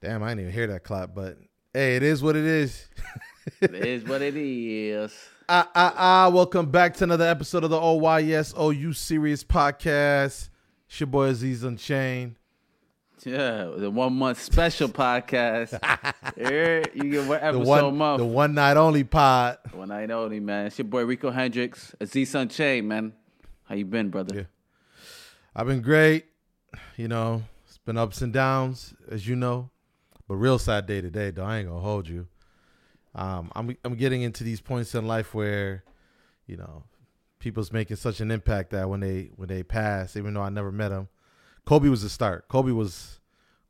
Damn, I didn't even hear that clap, but hey, it is what it is. it is what it is. Ah, ah, ah. Welcome back to another episode of the OYSOU Serious Podcast. It's your boy Aziz Unchained. Yeah, the one month special podcast. Here, you get one The one, month. the one night only pod. One night only, man. It's your boy Rico Hendricks, Aziz Unchained, man. How you been, brother? Yeah. I've been great. You know, it's been ups and downs, as you know. But real sad day today, though. I ain't gonna hold you. Um, I'm I'm getting into these points in life where, you know, people's making such an impact that when they when they pass, even though I never met them, Kobe was the start. Kobe was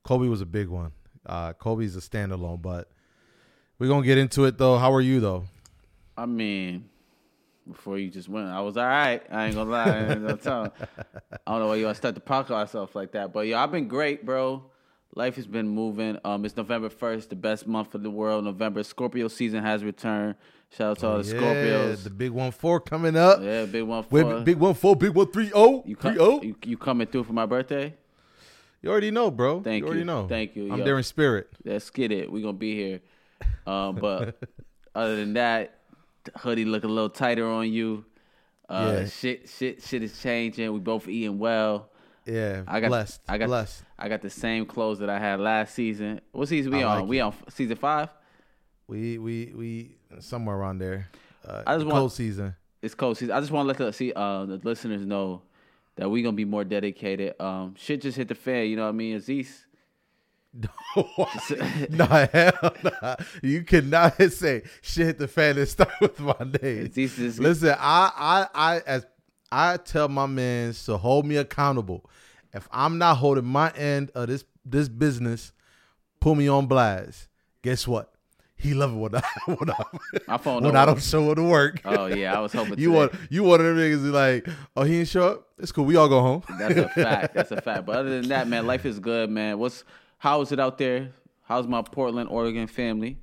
Kobe was a big one. Uh, Kobe's a standalone, but we're gonna get into it though. How are you though? I mean, before you just went, I was all right. I ain't gonna lie. I, ain't gonna. I don't know why you want to start the podcast off like that, but yeah, I've been great, bro. Life has been moving. Um, it's November first, the best month of the world. November Scorpio season has returned. Shout out to all the yeah, Scorpios. the big one four coming up. yeah, big one four. Wait, big one four, big one three oh. you, three com- oh. you you coming through for my birthday? You already know, bro. Thank you. already you. know. Thank you, I'm yo. there in spirit. Let's get it. We gonna be here. Um, but other than that, hoodie look a little tighter on you. Uh, Yeah. shit, shit, shit is changing. We both eating well. Yeah, I got blessed. I got blessed. I got the same clothes that I had last season. What season we I on? like we on season five. We we we somewhere around there. Uh, I just cold want- season. It's cold season. I just want to let the see uh, the listeners know that we gonna be more dedicated. Um, shit just hit the fan. You know what I mean? Aziz. no hell nah. You cannot say shit hit the fan and start with my name. Aziz is Listen, I I I as I tell my men to hold me accountable. If I'm not holding my end of this this business, pull me on blast. Guess what? He love it when I when I, my phone. when I don't show up to work. Oh yeah, I was hoping You want you one of them niggas like, oh he didn't show up. It's cool. We all go home. That's a fact. That's a fact. But other than that, man, life is good, man. What's how is it out there? How's my Portland, Oregon family?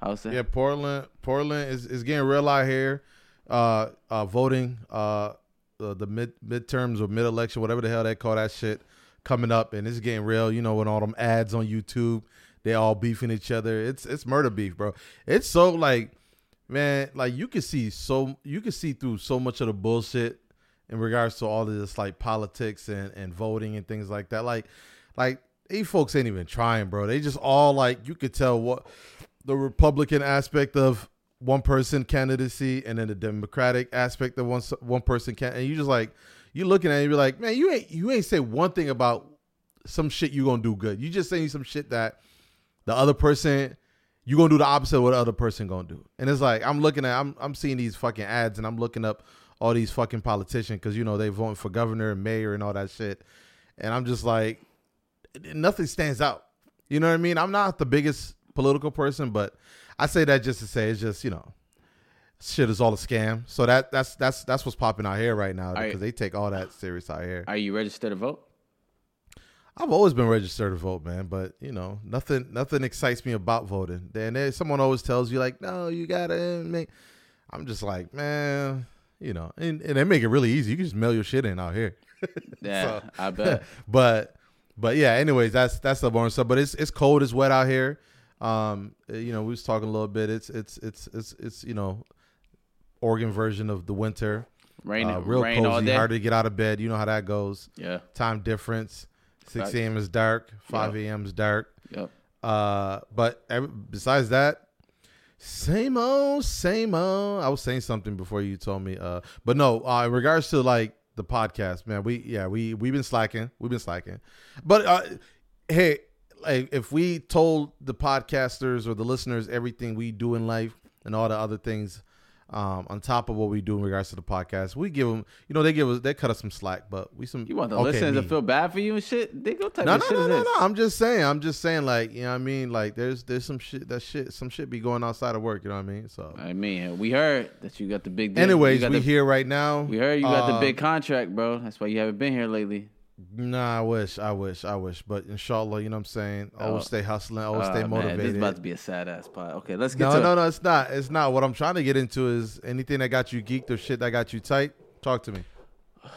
How's it? Yeah, Portland. Portland is, is getting real out here. Uh, uh, voting. Uh, uh, the mid midterms or mid election, whatever the hell they call that shit, coming up, and it's getting real. You know, when all them ads on YouTube, they all beefing each other. It's it's murder beef, bro. It's so like, man, like you can see so you can see through so much of the bullshit in regards to all of this like politics and and voting and things like that. Like, like these folks ain't even trying, bro. They just all like you could tell what the Republican aspect of one person candidacy and then the Democratic aspect of one one person can and you just like you looking at it, you're like, man, you ain't you ain't say one thing about some shit you gonna do good. You just saying some shit that the other person you gonna do the opposite of what the other person gonna do. And it's like I'm looking at I'm I'm seeing these fucking ads and I'm looking up all these fucking politicians because you know they voting for governor and mayor and all that shit. And I'm just like nothing stands out. You know what I mean? I'm not the biggest political person, but I say that just to say it's just you know, shit is all a scam. So that that's that's that's what's popping out here right now because they take all that serious out here. Are you registered to vote? I've always been registered to vote, man, but you know, nothing nothing excites me about voting. Then someone always tells you like, no, you gotta make. I'm just like, man, you know, and, and they make it really easy. You can just mail your shit in out here. Yeah, So- I bet. but but yeah, anyways, that's that's the boring stuff. But it's it's cold, it's wet out here. Um, you know, we was talking a little bit. It's it's it's it's it's you know, Oregon version of the winter. Rain, Uh, real rain all cozy, hard to get out of bed. You know how that goes. Yeah. Time difference. Six a.m. is dark. Five a.m. is dark. Yep. Uh, but every, besides that, same old, same old. I was saying something before you told me. Uh, but no. Uh, in regards to like the podcast, man, we yeah we we've been slacking. We've been slacking. But uh, hey, like if we told the podcasters or the listeners everything we do in life and all the other things. Um, on top of what we do in regards to the podcast, we give them, you know, they give us, they cut us some slack, but we some. You want the okay, listeners me. to feel bad for you and shit? They go type No, of no, shit no, no, no. I'm just saying. I'm just saying. Like, you know, what I mean, like, there's there's some shit that shit some shit be going outside of work. You know what I mean? So, I mean, we heard that you got the big. deal. anyways, we the, here right now. We heard you got the Uh, big contract, bro. That's why you haven't been here lately. Nah, I wish, I wish, I wish, but inshallah, you know what I'm saying. Always Oh. stay hustling. Always stay motivated. man, this is about to be a sad ass pod. Okay, let's get no, to no, it. no, it's not. It's not. What I'm trying to get into is anything that got you geeked or shit that got you tight. Talk to me.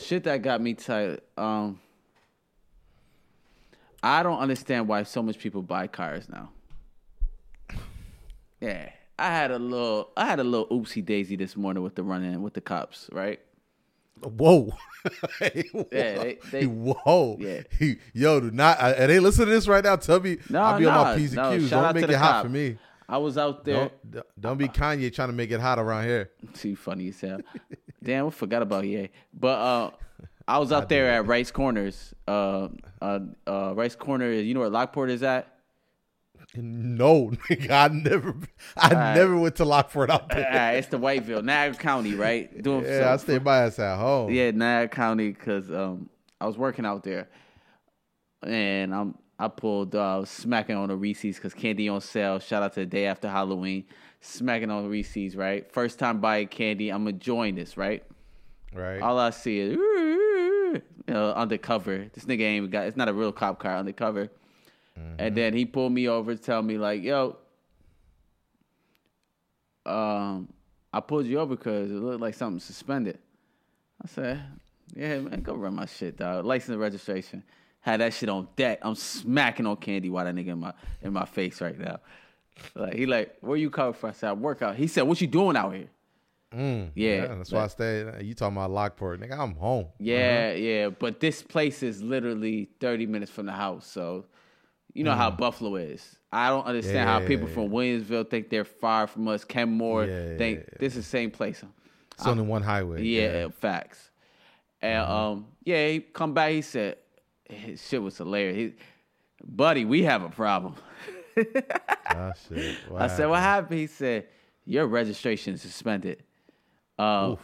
Shit that got me tight. Um, I don't understand why so much people buy cars now. Yeah, I had a little, I had a little oopsie daisy this morning with the run-in with the cops, right? Whoa. Hey, whoa. Yeah, they- they- whoa. Yeah. He- yo, do not. Uh, are they listening to this right now? Tell me. No, I'll be no, on my P's and no. Q's. Don't make it hot cop. for me. I was out there. Don't, don't be Kanye trying to make it hot around here. Too funny as hell. Damn, I forgot about EA. But uh, I was out there at Rice Corners. Uh, uh, uh, Rice Corner. You know where Lockport is at? No, nigga, I never, I right. never went to Lockport out there. Uh, it's the Whiteville, Niagara County, right? Doing Yeah, I some- stay by us at home. Yeah, Niagara County, because um, I was working out there, and I'm I pulled uh, smacking on the Reese's because candy on sale. Shout out to the day after Halloween, smacking on the Reese's. Right, first time buying candy. I'm enjoying this. Right, right. all I see is you know, undercover. This nigga ain't got. It's not a real cop car undercover. And then he pulled me over to tell me like, "Yo, um, I pulled you over because it looked like something suspended." I said, "Yeah, man, go run my shit, dog. License and registration. Had that shit on deck. I'm smacking on candy while that nigga in my in my face right now. Like he like, where you coming from? I said, I work out. He said, what you doing out here? Mm, Yeah, that's why I stay. You talking about Lockport, nigga? I'm home. Yeah, yeah. But this place is literally 30 minutes from the house. So you know how Buffalo is. I don't understand how Mm. Yeah, people yeah, from Williamsville think they're far from us. Kenmore Yeah, think this is the same place. It's only one highway. Yeah, facts. And Mm-hmm. um, yeah, he come back. He said, "His shit was hilarious." He, Buddy, we have a problem. Oh shit. What I said, "What happened?" He said, "Your registration is suspended." Oof.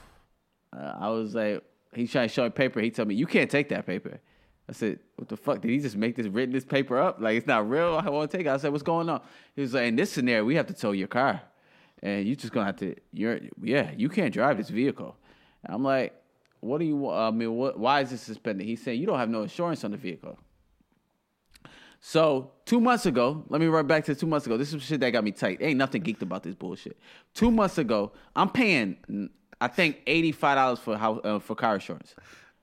uh, I was like, he trying to show me paper. He told me, "You can't take that paper." I said, "What the fuck? Did he just make this written this paper up? Like it's not real? I want to take it." I said, "What's going on?" He was like, "In this scenario, we have to tow your car, and you just gonna have to. You're yeah, you can't drive this vehicle." And I'm like, "What do you? I mean, what? Why is this suspended?" He's saying, "You don't have no insurance on the vehicle." So two months ago, let me run back to two months ago. This is shit that got me tight. Ain't nothing geeked about this bullshit. Two months ago, I'm paying, I think eighty five dollars for house uh, for car insurance.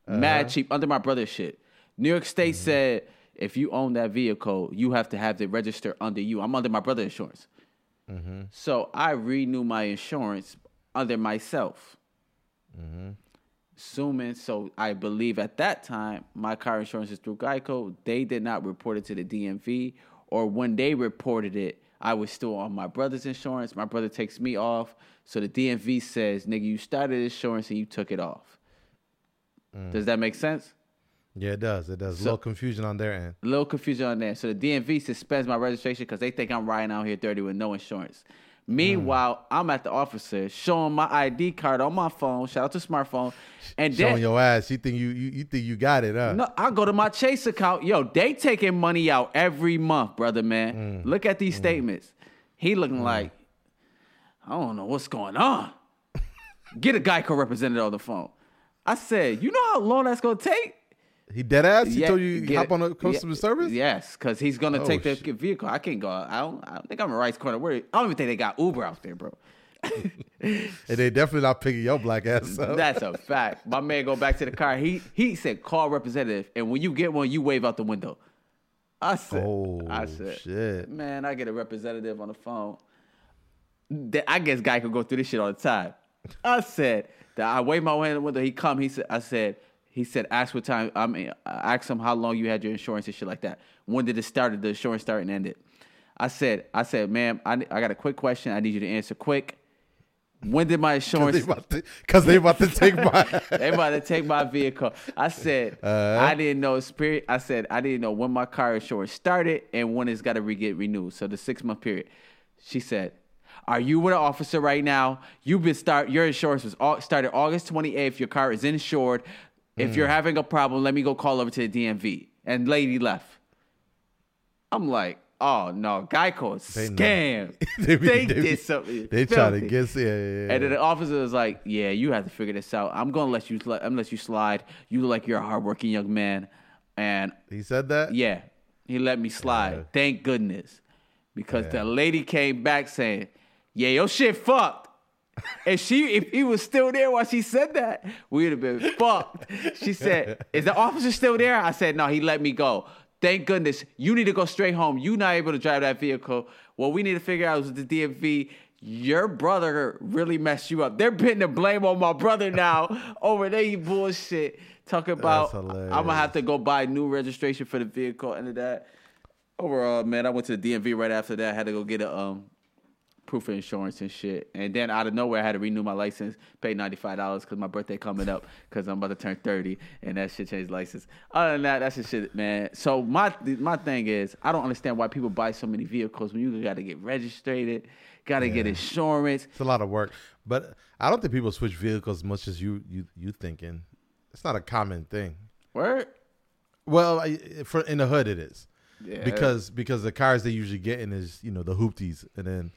Mad cheap under my brother's shit. New York State said if you own that vehicle, you have to have it register under you. I'm under my brother's insurance. Mm-hmm. So I renew my insurance under myself. Mm-hmm. Assuming, so I believe at that time my car insurance is through Geico. They did not report it to the DMV, or when they reported it, I was still on my brother's insurance. My brother takes me off, so the DMV says, "Nigga, you started insurance and you took it off." Does mm. that make sense? Yeah, it does. It does. a So- little confusion on their end. A little confusion on there. So the DMV suspends my registration because they think I'm riding out here dirty with no insurance. Meanwhile, mm. I'm at the officer showing my ID card on my phone. Shout out to smartphone. And Showing then your ass. You think you, you you think you got it, huh? no, I go to my Chase account. Yo, they taking money out every month, brother man. Mm. Look at these mm. statements. He looking like I don't know what's going on. Get a Geico representative on the phone. I said, you know how long that's gonna take? He dead ass. He Yeah, told you get- hop on a customer yeah, service. Yes, because he's gonna Oh, take the shit. vehicle. I can't go. I don't. I don't think I'm a Rice Corner. Where I don't even think they got Uber out there, bro. And they definitely not picking your black ass up. That's a fact. My man go back to the car. He he said call representative, and when you get one, you wave out the window. I said, Oh, I said, shit. man, I get a representative on the phone. That- I guess guy could go through this shit all the time. I said that I wave my hand in the window. He come. He said, I said, he said, ask what time. I mean, ask him how long you had your insurance and shit like that. When did it start? Did the insurance start and ended? I said, I said, ma'am, I, I got a quick question. I need you to answer quick. When did my insurance? Because they about to take my. they about to take my vehicle. I said Uh-huh. I didn't know spirit. I said I didn't know when my car insurance started and when it's got to re- get renewed. So the six month period. She said, "Are you with an officer right now? You've been start. Your insurance was au- started August twenty eighth. Your car is insured. If Mm. you're having a problem, let me go call over to the DMV." And lady left. I'm like. Oh no, Geico is They scam. They they, they did something. They try to get yeah, yeah, yeah. And then the officer was like, "Yeah, you have to figure this out. I'm gonna let you. I'm let you slide. You look like you're a hardworking young man." And he said that. yeah, he let me slide. Yeah. Thank goodness, because the lady came back saying, "Yeah, your shit fucked." And she, if he was still there while she said that, we'd have been fucked. She said, "Is the officer still there?" I said, "No, he let me go." Thank goodness. You need to go straight home. You not able to drive that vehicle. What we need to figure out is with the DMV. Your brother really messed you up. They're putting the blame on my brother now over there bullshit. Talking about I'm gonna have to go buy new registration for the vehicle and that. Overall, man, I went to the DMV right after that. I had to go get a um proof of insurance and shit. And then out of nowhere, I had to renew my license, pay ninety five dollars because my birthday coming up because I'm about to turn thirty, and that shit changed license. Other than that, that's the shit, man. So my my thing is, I don't understand why people buy so many vehicles when you got to get registered, got to get insurance. It's a lot of work, but I don't think people switch vehicles as much as you you you thinking. It's not a common thing. Word. Well, I, for in the hood it is Yeah. because because the cars they usually get in is you know the hoopties, and then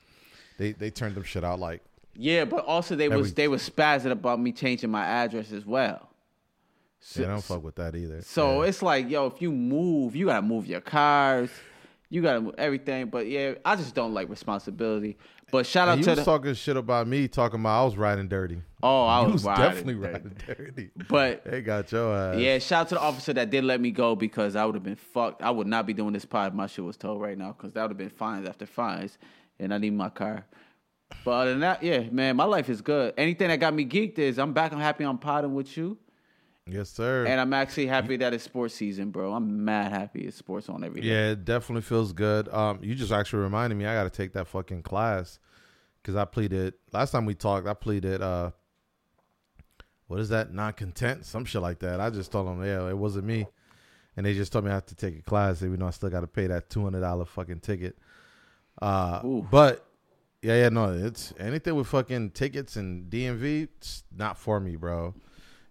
they they turn them shit out like Yeah, but also they was they was spazzing about me changing my address as well. So, they don't fuck with that either. So Yeah. it's like, yo, if you move, you gotta move your cars, you gotta move everything. But yeah, I just don't like responsibility. But shout out And you to was the talking shit about me, talking about I was riding dirty. oh, I was, was riding definitely dirty. riding dirty. But they got your ass. yeah, shout out to the officer that did let me go because I would have been fucked. I would not be doing this pod if my shit was told right now because that would have been fines after fines, and I need my car. But other than that, yeah, man, my life is good. Anything that got me geeked is I'm back. I'm happy I'm podding with you. Yes, sir. And I'm actually happy that it's sports season, bro. I'm mad happy it's sports on every day. Yeah, it definitely feels good. Um, you just actually reminded me I got to take that fucking class because I pleaded last time we talked. I pleaded uh, what is that? Non content, some shit like that. I just told them, yeah, it wasn't me, and they just told me I have to take a class, even though I still got to pay that two hundred dollar fucking ticket. Uh, but yeah, yeah, no, it's anything with fucking tickets and DMV. It's not for me, bro.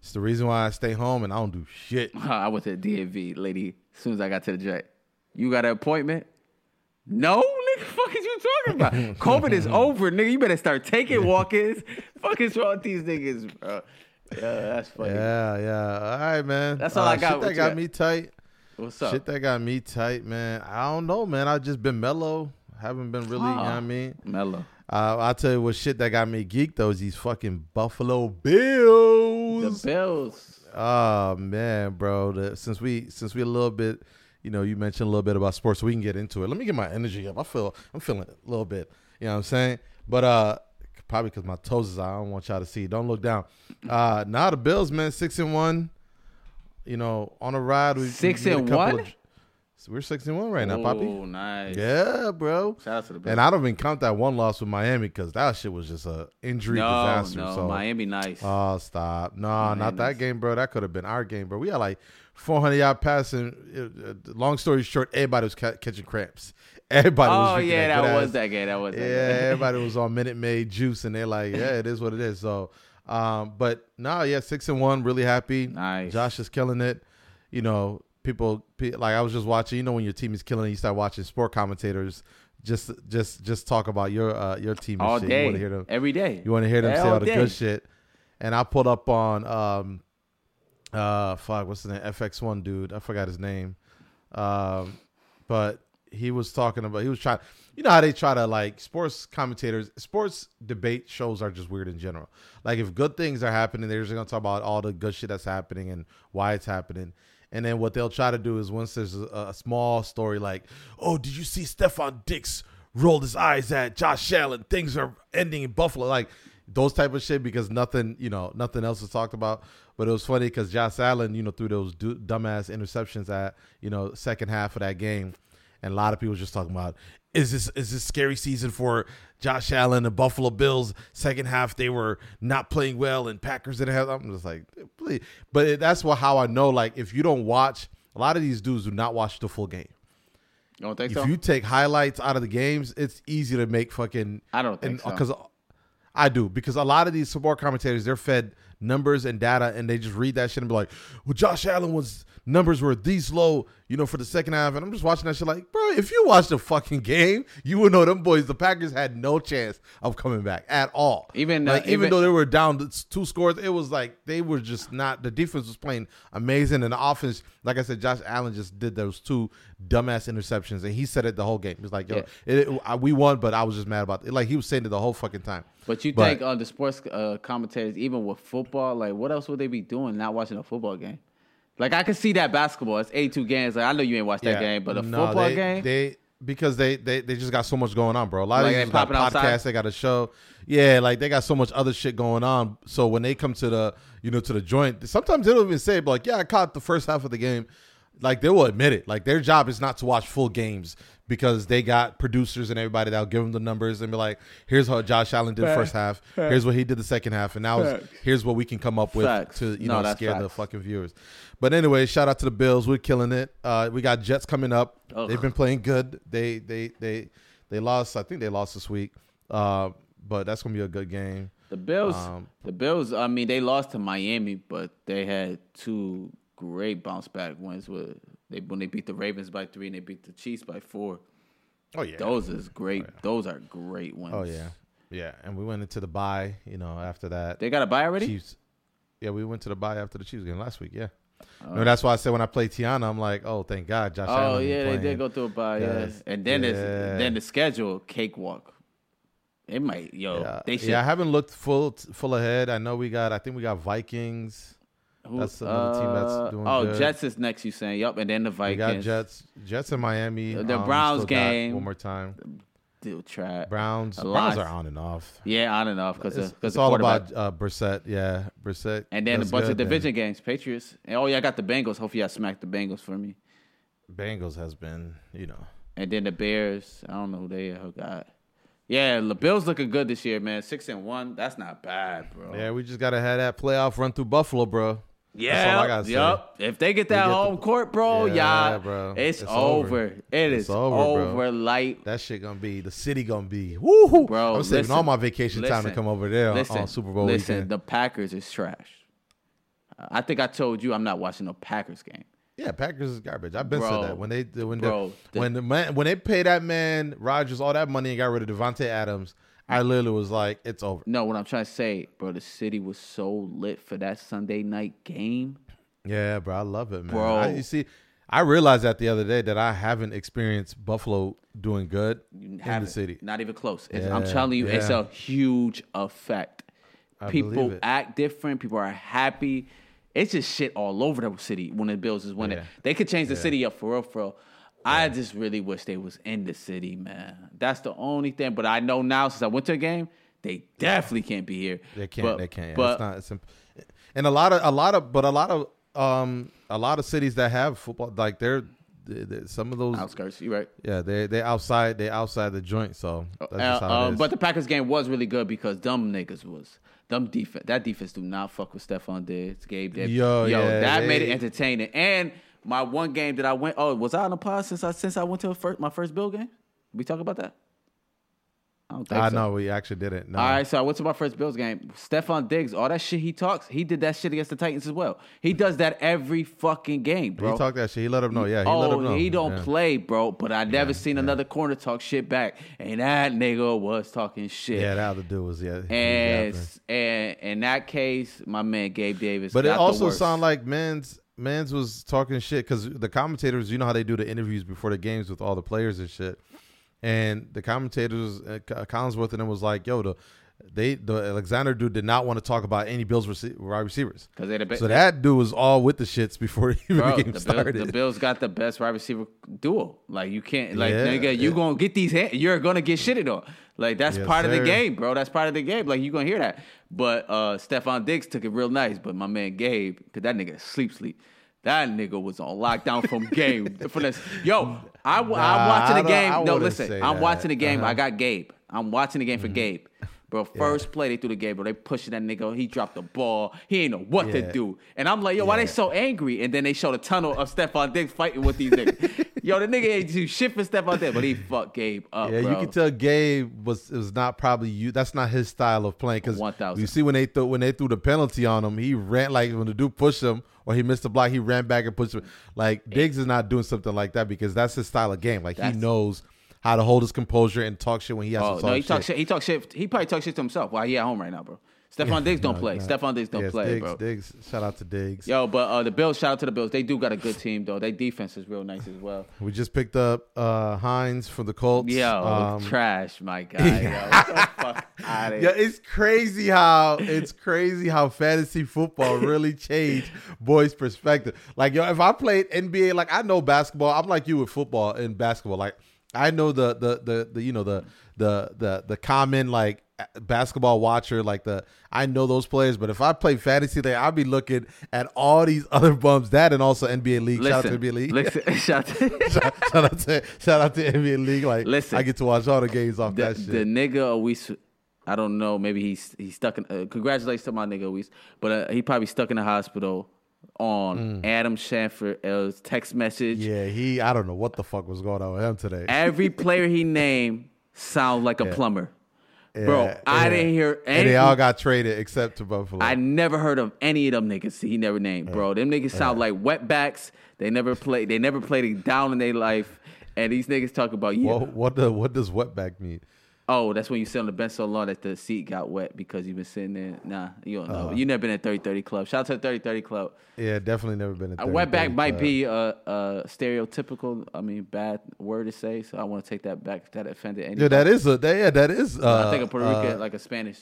It's the reason why I stay home and I don't do shit. I went to the DMV, lady, as soon as I got to the jet. You got an appointment? No, nigga, fuck is you talking about? COVID is over, nigga. You better start taking walk-ins. fuck is wrong with these niggas, bro? Yeah, that's funny. Yeah, yeah. All right, man. That's all I got. Shit that got got? me tight. What's up? Shit that got me tight, man. I don't know, man. I've just been mellow. Haven't been really, you know what I Ah. mean? Mellow. Uh, I'll tell you what shit that got me geeked, though, is these fucking Buffalo Bills. The Bills. Oh, man, bro. The, since we since we a little bit, you know, you mentioned a little bit about sports, so we can get into it. Let me get my energy up. I feel, I'm feeling it a little bit. You know what I'm saying? But uh, probably because my toes is out. I don't want y'all to see. Don't look down. Uh, now the Bills, man, six and one. You know, on a ride. We, Six we and one? Of, we're six and one right now, Poppy. Oh, nice. Yeah, bro. Shout out to the Bills. And I don't even count that one loss with Miami because that shit was just a injury no, disaster. no, so Miami nice. Oh, stop. No, not Miami's- that game, bro. That could have been our game, bro. We had like 400 yard passing. Uh, long story short, everybody was ca- catching cramps. Everybody was oh, drinking yeah, that, that was ass- that game. That was that Yeah, game. everybody was on Minute Maid juice, and they're like, yeah, it is what it is. So, um, but no, yeah, six and one, really happy. Nice. Josh is killing it. You know, people like I was just watching. You know, when your team is killing, you start watching sport commentators. Just, just, just talk about your uh, your team all shit. You day, want to hear them every day. you want to hear them say All all the day. good shit. And I pulled up on um uh fuck, what's his name? FS1 dude. I forgot his name. Um but he was talking about he was trying you know how they try to like sports commentators sports debate shows are just weird in general like if good things are happening they're just gonna talk about all the good shit that's happening and why it's happening and then what they'll try to do is once there's a, a small story like oh did you see Stefon Diggs rolled his eyes at Josh Allen? Things are ending in Buffalo. Like those type of shit because nothing you know nothing else is talked about. But it was funny because Josh Allen you know threw those du- dumbass interceptions at you know second half of that game. And a lot of people just talking about is this is this scary season for Josh Allen and Buffalo Bills? Second half they were not playing well, and Packers didn't have. I'm just like, please. But that's what how I know. Like, if you don't watch, a lot of these dudes do not watch the full game. You don't think If so? you take highlights out of the games, it's easy to make fucking. I don't think so. because I do because a lot of these sport commentators they're fed numbers and data and they just read that shit and be like, well, Josh Allen was numbers were these low, you know, for the second half, and I'm just watching that shit like, bro, if you watched the fucking game, you would know them boys. The Packers had no chance of coming back at all. Even, uh, like, even, even- though they were down two scores, it was like they were just not. The defense was playing amazing, and the offense, like I said, Josh Allen just did those two dumbass interceptions, and he said it the whole game. He was like, yo, Yeah. it, it- I- we won, but I was just mad about it. Like he was saying it the whole fucking time. But you But- think uh, the sports uh, commentators, even with football, like what else would they be doing not watching a football game? Like I could see that basketball. It's 82 games. Like I know you ain't watched that game, but a No, football they, game. They because they, they they just got so much going on, bro. A lot Like, of these got podcasts, outside? they got a show. Yeah, like they got so much other shit going on. So when they come to the you know to the joint, sometimes they don't even say like, yeah, I caught the first half of the game. Like they will admit it. Like their job is not to watch full games because they got producers and everybody that'll give them the numbers and be like, here's how Josh Allen did the first half. Here's what he did the second half, and now it's- here's what we can come up with Facts. to you No, know that's scare the fucking viewers. But anyway, shout out to the Bills. We're killing it. Uh, we got Jets coming up. Ugh. They've been playing good. They they they they lost. I think they lost this week. Uh, but that's gonna be a good game. The Bills, Um, the Bills. I mean, they lost to Miami, but they had two great bounce back wins. With they when they beat the Ravens by three and they beat the Chiefs by four. Oh yeah. Those is great. Oh, those are great wins. Oh yeah. Yeah. And we went into the bye. You know, after that, They got a bye already. Chiefs. Yeah, we went to the bye after the Chiefs game last week. Yeah. Oh. No, that's why I said when I played Tiana, I'm like, oh, thank God, Josh. Oh Allen yeah, they did go through a bye. Yeah, Yes. and then it's Yeah. then the schedule cakewalk. It might yo. Yeah. They should. yeah, I haven't looked full full ahead. I know we got. I think we got Vikings. That's another team that's uh, doing Oh, good. Jets is next. You saying? Yup, and then the Vikings. We got Jets. Jets in Miami. The Um, Browns game. One more time. Still try. Browns. Browns are on and off. Yeah, on and off because It's, it's all about uh, Brissett. Yeah, Brissett. And then a bunch good, of division games, Patriots. And oh yeah, I got the Bengals. Hopefully, I smacked the Bengals for me. Bengals has been, you know. And then the Bears. I don't know who they got. Yeah, the Bills looking good this year, man. Six and one. That's not bad, bro. Yeah, we just gotta have that playoff run through Buffalo, bro. Yeah, That's all I gotta say. If they get that get the- home court, bro, Yeah, yeah, bro. it's, It's over. over. It It's is over, over, light. That shit gonna be the city gonna be woohoo, Bro, I'm saving listen, all my vacation time to come over there on- Listen, on Super Bowl listen, weekend. the Packers is trash. I think I told you I'm not watching no Packers game. yeah, Packers is garbage. I've been Bro, said that when they when bro, they, the- when the man when they pay that man Rodgers all that money and got rid of Davante Adams, I literally was like, it's over. No, what I'm trying to say, bro, the city was so lit for that Sunday night game. Yeah, bro, I love it, man. Bro. I, you see, I realized that the other day that I haven't experienced Buffalo doing good You in the city. Not even close. It's- I'm telling you, it's a huge effect. I people act different. People are happy. It's just shit all over the city when the Bills is winning. Yeah. They could change the city up for real, for real. I just really wish they was in the city, man. That's the only thing. But I know now since I went to a game, they definitely can't be here. They can't. But, they can't. But it's not. It's imp- and a lot of a lot of but a lot of um a lot of cities that have football like they're, they they- some of those outskirts, you right. yeah they they outside they outside the joint so Uh, it um, but the Packers game was really good because dumb niggas was dumb defense. That defense do not fuck with Stefon Diggs, Gabe Davis. Yo, yeah, that made it entertaining. And my one game that I went, oh, was I on the pod since I since I went to a first, my first Bill game? We talk about that. I don't think I so. know we actually did it. No. All right, so I went to my first Bills game. Stefon Diggs, all that shit he talks, he did that shit against the Titans as well. He does that every fucking game, bro. He talked that shit. He let them know. Yeah, he oh, know. he don't Yeah. play, bro. But I never seen another corner talk shit back, and that nigga was talking shit. Yeah, that other dude was yeah. he was and and in that case, my man Gabe Davis. But it also sounded like Mans Mans was talking shit because the commentators, you know how they do the interviews before the games with all the players and shit, and the commentators, uh, Collinsworth and them was like, "Yo, the they the Alexander dude did not want to talk about any Bills rece- wide receivers." because they the best. So that dude was all with the shits before even Bro, the game the, started. Bills, the Bills got the best wide receiver duo. Like you can't, like Yeah, nigga, you yeah. gonna get these. Hand, you're gonna get shitted on. Like that's Yes, part of the game, bro. That's part of the game. Like you gonna hear that. But uh Stefon Diggs took it real nice. But my man Gabe, cause that nigga sleep sleep. That nigga was on lockdown from game. From this, yo, I, am Nah, watching the game. I no, listen, I'm that. watching the game. Uh-huh. I got Gabe. I'm watching the game for Gabe. Bro, first play they threw the game, bro. They pushing that nigga. He dropped the ball. He ain't know what Yeah. to do. And I'm like, yo, why they so angry? And then they show the tunnel of Stephon Diggs fighting with these niggas. Yo, the nigga ain't do shit for step out there, but he fucked Gabe up, yeah, bro. you can tell Gabe was was not probably you. That's not his style of playing. Because 1000. you see when they threw when they threw the penalty on him, he ran like when the dude pushed him or he missed the block, he ran back and pushed him. Like eh. Diggs is not doing something like that because that's his style of game. Like That's- he knows how to hold his composure and talk shit when he has Oh to talk no, he shit. talk shit. He talk shit. He probably talk shit to himself while he at home right now, bro. Stefon Diggs don't No, play. no. Stefon Diggs don't Yes, play, Diggs, bro. Diggs, shout out to Diggs. Yo, but uh, the Bills. Shout out to the Bills. They do got a good team though. Their defense is real nice as well. We just picked up uh Hines from the Colts. Yo, Um, trash, my guy. Yo, get the fuck Yeah, it's crazy how it's crazy how fantasy football really changed boys' perspective. Like yo, if I played NBA, like I know basketball. I'm like you with football and basketball. Like I know the the the, the you know the the the the common like basketball watcher. Like the I know those players. But if I play fantasy, then I'll be looking at all these other bums. That and also NBA League. Shout out to NBA League. listen, shout out to, shout, shout out to shout out to NBA League. Like Listen. I get to watch all the games off the, that shit. the nigga we I don't know. Maybe he's he's stuck in. Uh, congratulations to my nigga Weiss, but uh, he probably stuck in the hospital on Adam Schefter's text message. Mm. Yeah, he. I don't know what the fuck was going on with him today. Every player he named sound like a plumber, bro. I yeah. didn't hear and any. they all got traded except to Buffalo. I never heard of any of them niggas he never named, bro. Them niggas sound like wetbacks. They never played. They never played it down in their life. And these niggas talk about yeah. what what the what does wetback mean? Oh, that's when you sit on the bench so long that the seat got wet because you've been sitting there. Nah, you don't know. you never been at 3030 Club. Shout out to the 3030 Club. Yeah, definitely never been at a A wetback might be a, a stereotypical, I mean, bad word to say. So I want to take that back. if That offended anybody. Yeah, that is a that, yeah, that is. Uh, I think a Puerto Rican, uh, like a Spanish.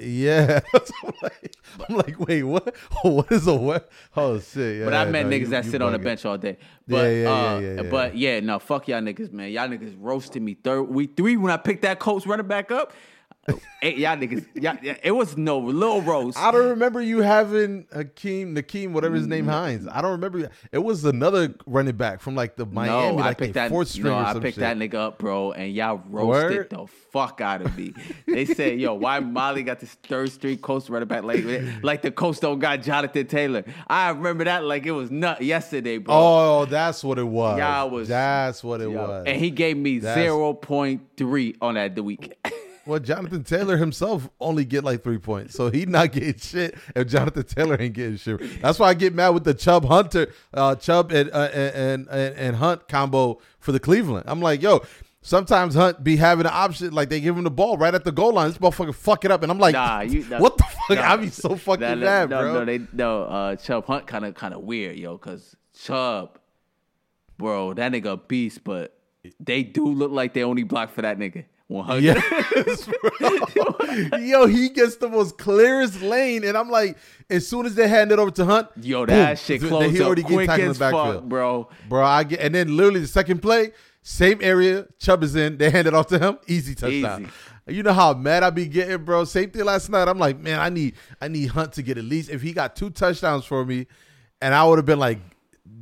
Yeah, I'm, like, I'm like, wait, what? What is a wet? Oh shit! Yeah, But I met no, niggas you- that you sit on the bench all day. But yeah, yeah, uh, yeah, yeah. but yeah, no, fuck y'all niggas, man. Y'all niggas roasted me third week three when I picked that Colts running back up. Hey, y'all niggas, y'all, yeah, it was no little roast. I don't remember you having Hakeem, Nakeem, whatever his name, mm. Hines. I don't remember. It was another running back from like the Miami, no, I like picked the that. fourth string no, I picked shit. that nigga up, bro, and y'all roasted Word? the fuck out of me. they said, "Yo, why Molly got this third string Colts running back like like the Colts don't got Jonathan Taylor?" I remember that like it was nut yesterday, bro. Oh, that's what it was. Y'all was- that's what it Yo, was. and he gave me zero point three on that the week. Well, Jonathan Taylor himself only get like three points, so he not getting shit. If Jonathan Taylor ain't getting shit, that's why I get mad with the Chubb Hunter, uh, Chubb and, uh, and and and Hunt combo for the Cleveland. I'm like, yo, sometimes Hunt be having an option, like they give him the ball right at the goal line. This motherfucker fuck it up, and I'm like, Nah, you. nah, what the fuck? nah. I be so fucking Nah, nah, mad, no, bro. No, they no. Uh, Chubb Hunt kind of kind of weird, yo, because Chubb, bro, that nigga beast, but they do look like they only block for that nigga. One hundred. Yes, bro. Yo, he gets the most clearest lane, and I'm like, as soon as they hand it over to Hunt, Yo, that boom, shit he already up quick as backfield. fuck, bro. Bro, I get and then literally the second play, same area, Chubb is in, they hand it off to him, easy touchdown. Easy. You know how mad I be getting, bro. Same thing last night. I'm like, man, I need I need Hunt to get at least if he got two touchdowns for me, and I would have been like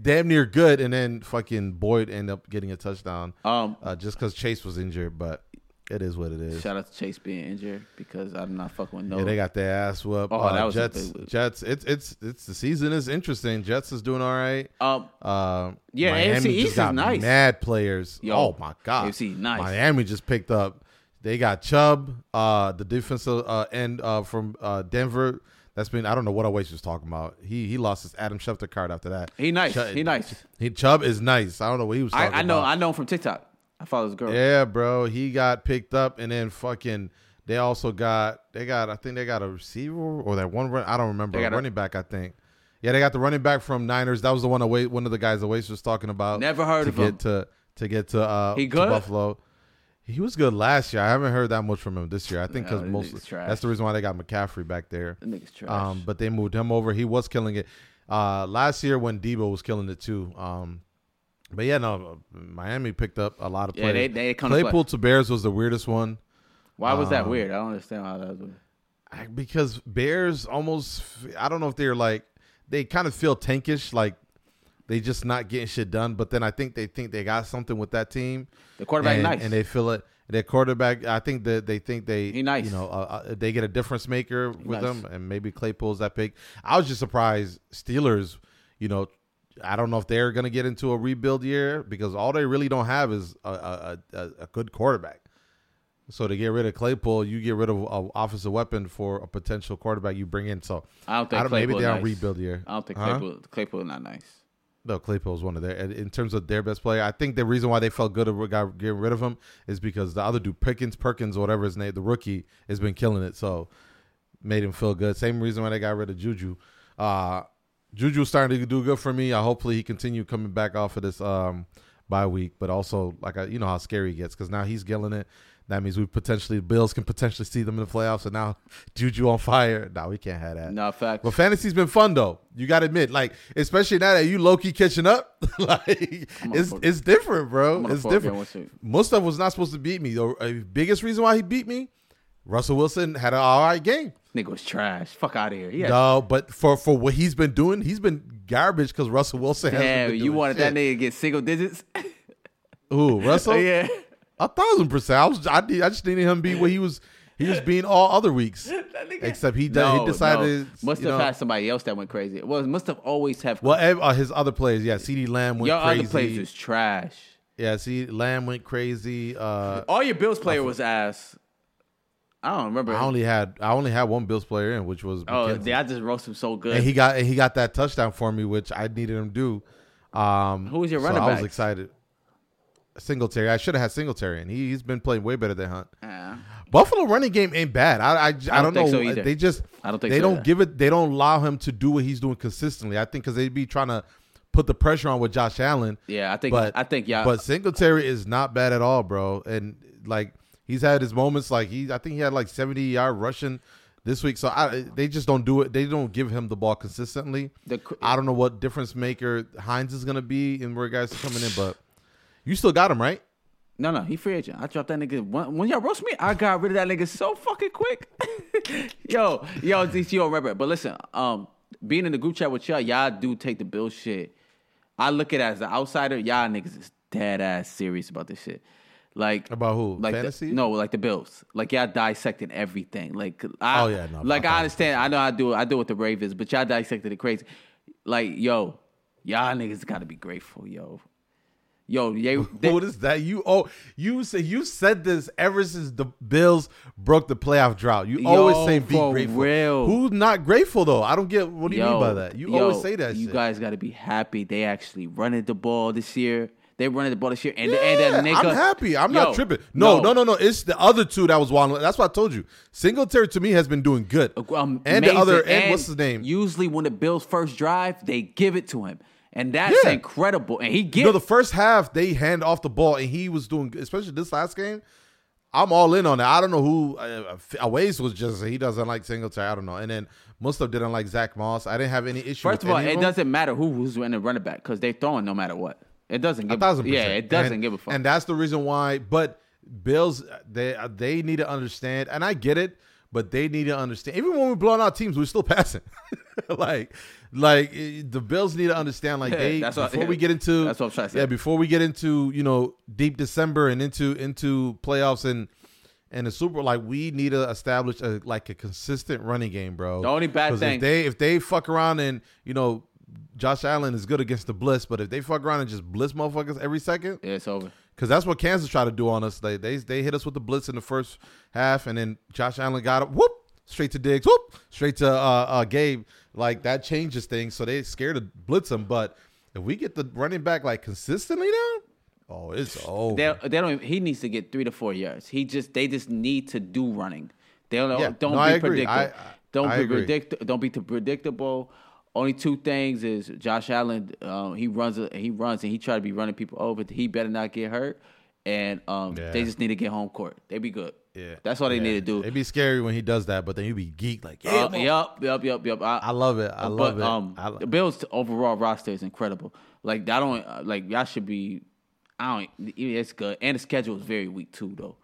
damn near good, and then fucking Boyd end up getting a touchdown. Um, Uh, just because Chase was injured, but it is what it is. shout out to Chase being injured because I'm not fucking with no. Yeah, they got their ass whooped. Oh, uh, that was Jets. Jets. It's it's it's the season is interesting. Jets is doing all right. um, Uh, Yeah, Miami AFC just East is got nice. Mad players. Yo, oh my god, AFC nice. Miami just picked up. They got Chubb, uh, the defensive uh, end uh, from uh, Denver. That's been I don't know what Oasis was talking about. He he lost his Adam Schefter card after that. he nice. He nice. He Chubb is nice. I don't know what he was I, talking I know. about. I know him from TikTok. I follow this girl. Yeah, bro. He got picked up, and then fucking. They also got. They got. I think they got a receiver or that one. Run, I don't remember. They A running back. I think. Yeah, they got the running back from Niners. That was the one. Away, one of the guys Away was talking about. Never heard to of get him. to to get to. Uh, He to good? Buffalo. He was good last year. I haven't heard that much from him this year. I think because No, that most nigga's trash. that's the reason why they got McCaffrey back there. That nigga's trash. Um, but they moved him over. He was killing it uh, last year when Deebo was killing it too. Um, but yeah, no, Miami picked up a lot of Yeah, players. they- they come to play. Claypool to Bears was the weirdest one Why was that um, weird? I don't understand why that was. weird. I- because Bears almost. I don't know if they're like they kind of feel tankish, like they just not getting shit done. But then I think they think they got something with that team. The quarterback and, nice. and they feel it. Their quarterback, I think that they think they, He nice. you know, uh, uh, they get a difference maker with nice. them, and maybe Claypool's that pick. I was just surprised Steelers, you know, I don't know if they're gonna get into a rebuild year because all they really don't have is a a, a, a good quarterback. So to get rid of Claypool, you get rid of an offensive weapon for a potential quarterback you bring in. So I don't think I don't, maybe they're on nice. rebuild year. I don't think Huh? Claypool Claypool not nice. No, Claypool is one of their in terms of their best player. I think the reason why they felt good about getting rid of him is because the other dude, Pickens, Perkins, whatever his name, the rookie, has been killing it. So made him feel good. Same reason why they got rid of Juju. Uh, Juju's starting to do good for me. I hopefully he continue coming back off of this um bye week, but also like I, you know how scary he gets because now he's killing it. That means we potentially Bills can potentially see them in the playoffs, and now Juju on fire. No, we can't have that. No fact. But fantasy's been fun though. You got to admit, like especially now that you low key catching up, like it's it's different, bro. It's different. Mustafa was not supposed to beat me. The uh, biggest reason why he beat me, Russell Wilson had an all right game. Nigga was trash. Fuck out of here. Yeah. No, but for for what he's been doing, he's been garbage because Russell Wilson. hasn't Damn, you wanted shit. that nigga to get single digits? Who Russell? yeah. A thousand percent. I was. I, need- I just needed him to be what he was. He was being all other weeks, except he de- he decided. Must you have know, had somebody else that went crazy. Well, it must have always have. well, uh, his other players, yeah. CeeDee Lamb went your crazy. other players is trash. yeah, see, Lamb went crazy. Uh, All your Bills player was ass. I don't remember. I only had I only had one Bills player in, which was oh, McKenzie. I just roast him so good. and he got and he got that touchdown for me, which I needed him to do. Um, Who was your so running back? I was excited. Singletary. I should have had Singletary, and he, he's been playing way better than Hunt. Yeah. Buffalo running game ain't bad. I I, I, don't, don't think know. so. They just I don't think they so don't either. give it. They don't allow him to do what he's doing consistently. I think because they'd be trying to put the pressure on with Josh Allen. Yeah, I think. But I think. Yeah. But Singletary is not bad at all, bro. And like he's had his moments. Like he, I think he had like seventy yard rushing this week. So I, they just don't do it. They don't give him the ball consistently. The I don't know what difference maker Hines is gonna be in where guys are coming in, but you still got him right. No, no, he free agent. I dropped that nigga. When, when y'all roast me, I got rid of that nigga so fucking quick. yo, yo, DC, you don't remember it. But listen, um, being in the group chat with y'all, y'all do take the bill shit. I look at it as an outsider. Y'all niggas is dead ass serious about this shit. Like About who? Like the- Fantasy? no, like the Bills. Like y'all dissecting everything. Like I, Oh, yeah, no, like I understand. I know I do. I do what the Ravens, but y'all dissected it crazy. Like yo, y'all niggas got to be grateful, yo. Yo, they, they, what is that? You oh you say you said this ever since the Bills broke the playoff drought. You Yo, always say be for grateful. real. Who's not grateful though? I don't get what do you mean by that? You yo, always say that You shit. guys got to be happy. They actually running the ball this year. They running the ball this year, and yeah, and that nigga. I'm happy. I'm Yo, not tripping. No, no, no, no. It's the other two that was wilding. That's what I told you. Singletary to me has been doing good. Um, and the other and, what's his name? Usually, when the Bills first drive, they give it to him, and that's Yeah. incredible. And he You get know, the first half they hand off the ball and he was doing, especially this last game. I'm all in on that. I don't know who. Uh, Aways was just he doesn't like Singletary. I don't know. And then Mustaf didn't like Zach Moss. I didn't have any issue. First of all, it them. doesn't matter who who's in the running back because they're throwing no matter what. It doesn't Give A thousand Yeah, it doesn't And- give a fuck. And that's the reason why. But Bills, they they need to understand, and I get it, but they need to understand. Even when we're blowing out teams, we're still passing. like, like eh, the Bills need to understand. Like they That's what- before we get into that's what I'm trying to say. Yeah, before we get into you know deep December and into into playoffs and. And the Super, like we need to establish a like a consistent running game, bro. The only bad thing- if they if they fuck around and you know Josh Allen is good against the blitz, but if they fuck around and just blitz motherfuckers every second, Yeah, it's over. because that's what Kansas tried to do on us. They they they hit us with the blitz in the first half, and then Josh Allen got it. Whoop, straight to Diggs. Whoop, straight to uh, uh, Gabe. Like that changes things. So they scared to blitz him. But if we get the running back like consistently now, oh, it's over. They, they don't. Even, he needs to get three to four yards. He just they just need to do running. They don't Yeah. don't No, be I predictable. I- I- don't I be agree. predict. Don't be too predictable. Only two things is Josh Allen. Um, he runs. He runs and he try to be running people over. He better not get hurt. And um, Yeah. they just need to get home court. They be good. yeah, that's all they Yeah. need to do. It'd be scary when he does that, but then you be geek like, yeah, Uh, yup, yup, yup, yup. I, I love it. I but, love it. Um, I lo- the Bills' overall roster is incredible. Like I don't like y'all should be. I don't. It's good, and the schedule is very weak too, though,